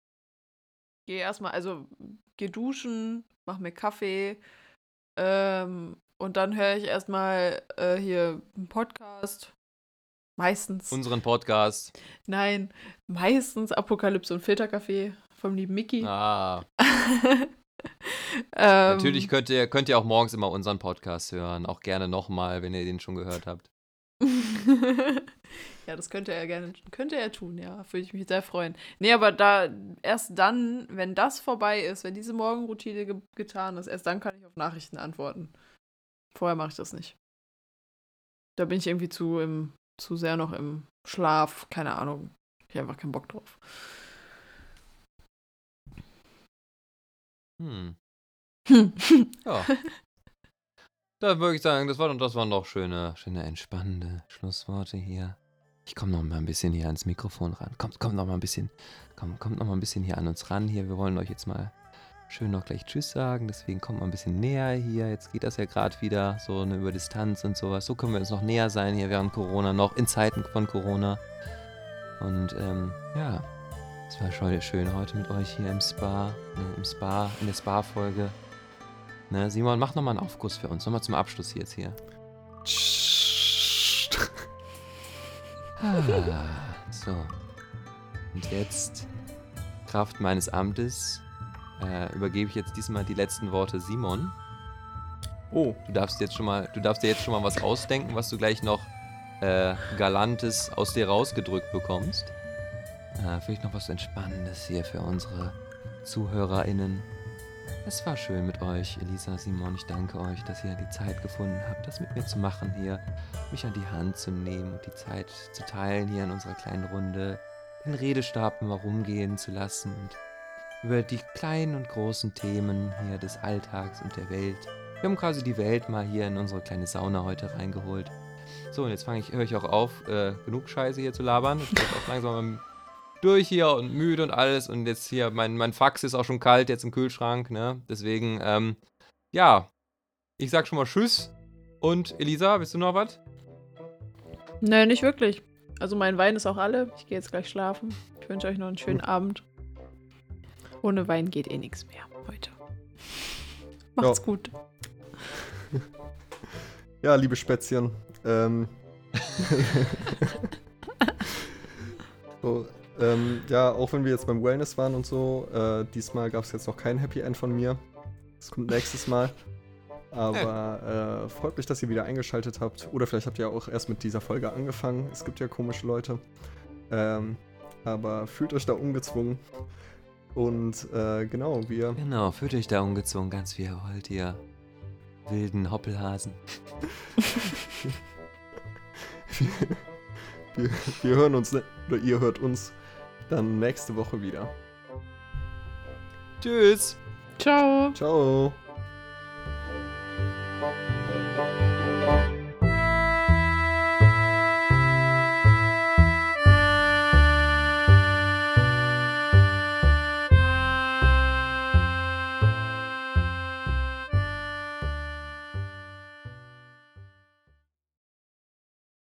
gehe erstmal, also gehe duschen, mache mir Kaffee ähm, und dann höre ich erstmal äh, hier einen Podcast. Meistens. Unseren Podcast. Nein, meistens Apokalypse und Filterkaffee vom lieben Mickey. Ah. ähm, Natürlich könnt ihr, könnt ihr auch morgens immer unseren Podcast hören. Auch gerne nochmal, wenn ihr den schon gehört habt. ja, das könnte er gerne, könnte er tun, ja. Würde ich mich sehr freuen. Nee, aber da, erst dann, wenn das vorbei ist, wenn diese Morgenroutine ge getan ist, erst dann kann ich auf Nachrichten antworten. Vorher mache ich das nicht. Da bin ich irgendwie zu, im, zu sehr noch im Schlaf, keine Ahnung. Ich habe einfach keinen Bock drauf. Hm. Ja. Da würde ich sagen, das, war, das waren doch schöne, schöne entspannende Schlussworte hier. Ich komme noch mal ein bisschen hier ans Mikrofon ran. Kommt, kommt noch mal ein bisschen, komm, kommt noch mal ein bisschen hier an uns ran. Hier, wir wollen euch jetzt mal schön noch gleich Tschüss sagen. Deswegen kommt mal ein bisschen näher hier. Jetzt geht das ja gerade wieder so eine über Distanz und sowas. So können wir uns noch näher sein hier während Corona, noch in Zeiten von Corona. Und ähm, ja, es war schon schön heute mit euch hier im Spa, ne, im Spa, in der Spa-Folge. Ne, Simon, mach nochmal einen Aufguss für uns. Nochmal zum Abschluss jetzt hier. Ah, so. Und jetzt, Kraft meines Amtes, äh, übergebe ich jetzt diesmal die letzten Worte Simon. Oh, Du darfst jetzt schon mal, du darfst dir jetzt schon mal was ausdenken, was du gleich noch äh, Galantes aus dir rausgedrückt bekommst. Äh, vielleicht noch was Entspannendes hier für unsere ZuhörerInnen. Es war schön mit euch, Elisa, Simon. Ich danke euch, dass ihr die Zeit gefunden habt, das mit mir zu machen hier, mich an die Hand zu nehmen und die Zeit zu teilen hier in unserer kleinen Runde, den Redestab mal rumgehen zu lassen und über die kleinen und großen Themen hier des Alltags und der Welt wir haben quasi die Welt mal hier in unsere kleine Sauna heute reingeholt. So, und jetzt fange ich, höre ich auch auf, äh, genug Scheiße hier zu labern. Ich werde auch langsam durch hier und müde und alles. Und jetzt hier, mein, mein Fax ist auch schon kalt jetzt im Kühlschrank, ne? Deswegen, ähm, ja, ich sag schon mal Tschüss. Und Elisa, willst du noch was? Nee, nicht wirklich. Also mein Wein ist auch alle. Ich gehe jetzt gleich schlafen. Ich wünsche euch noch einen schönen Abend. Ohne Wein geht eh nichts mehr heute. Macht's Ja. gut. Ja, liebe Spätzchen. Ähm, so, ähm, ja, auch wenn wir jetzt beim Wellness waren und so, äh, diesmal gab es jetzt noch kein Happy End von mir. Das kommt nächstes Mal. Aber äh, freut mich, dass ihr wieder eingeschaltet habt. Oder vielleicht habt ihr auch erst mit dieser Folge angefangen. Es gibt ja komische Leute. Ähm, aber fühlt euch da ungezwungen. Und äh, genau, wir Genau, fühlt euch da ungezwungen, ganz wie ihr wollt, ihr wilden Hoppelhasen. wir, wir hören uns, ne- oder ihr hört uns dann nächste Woche wieder. Tschüss! Ciao. Ciao.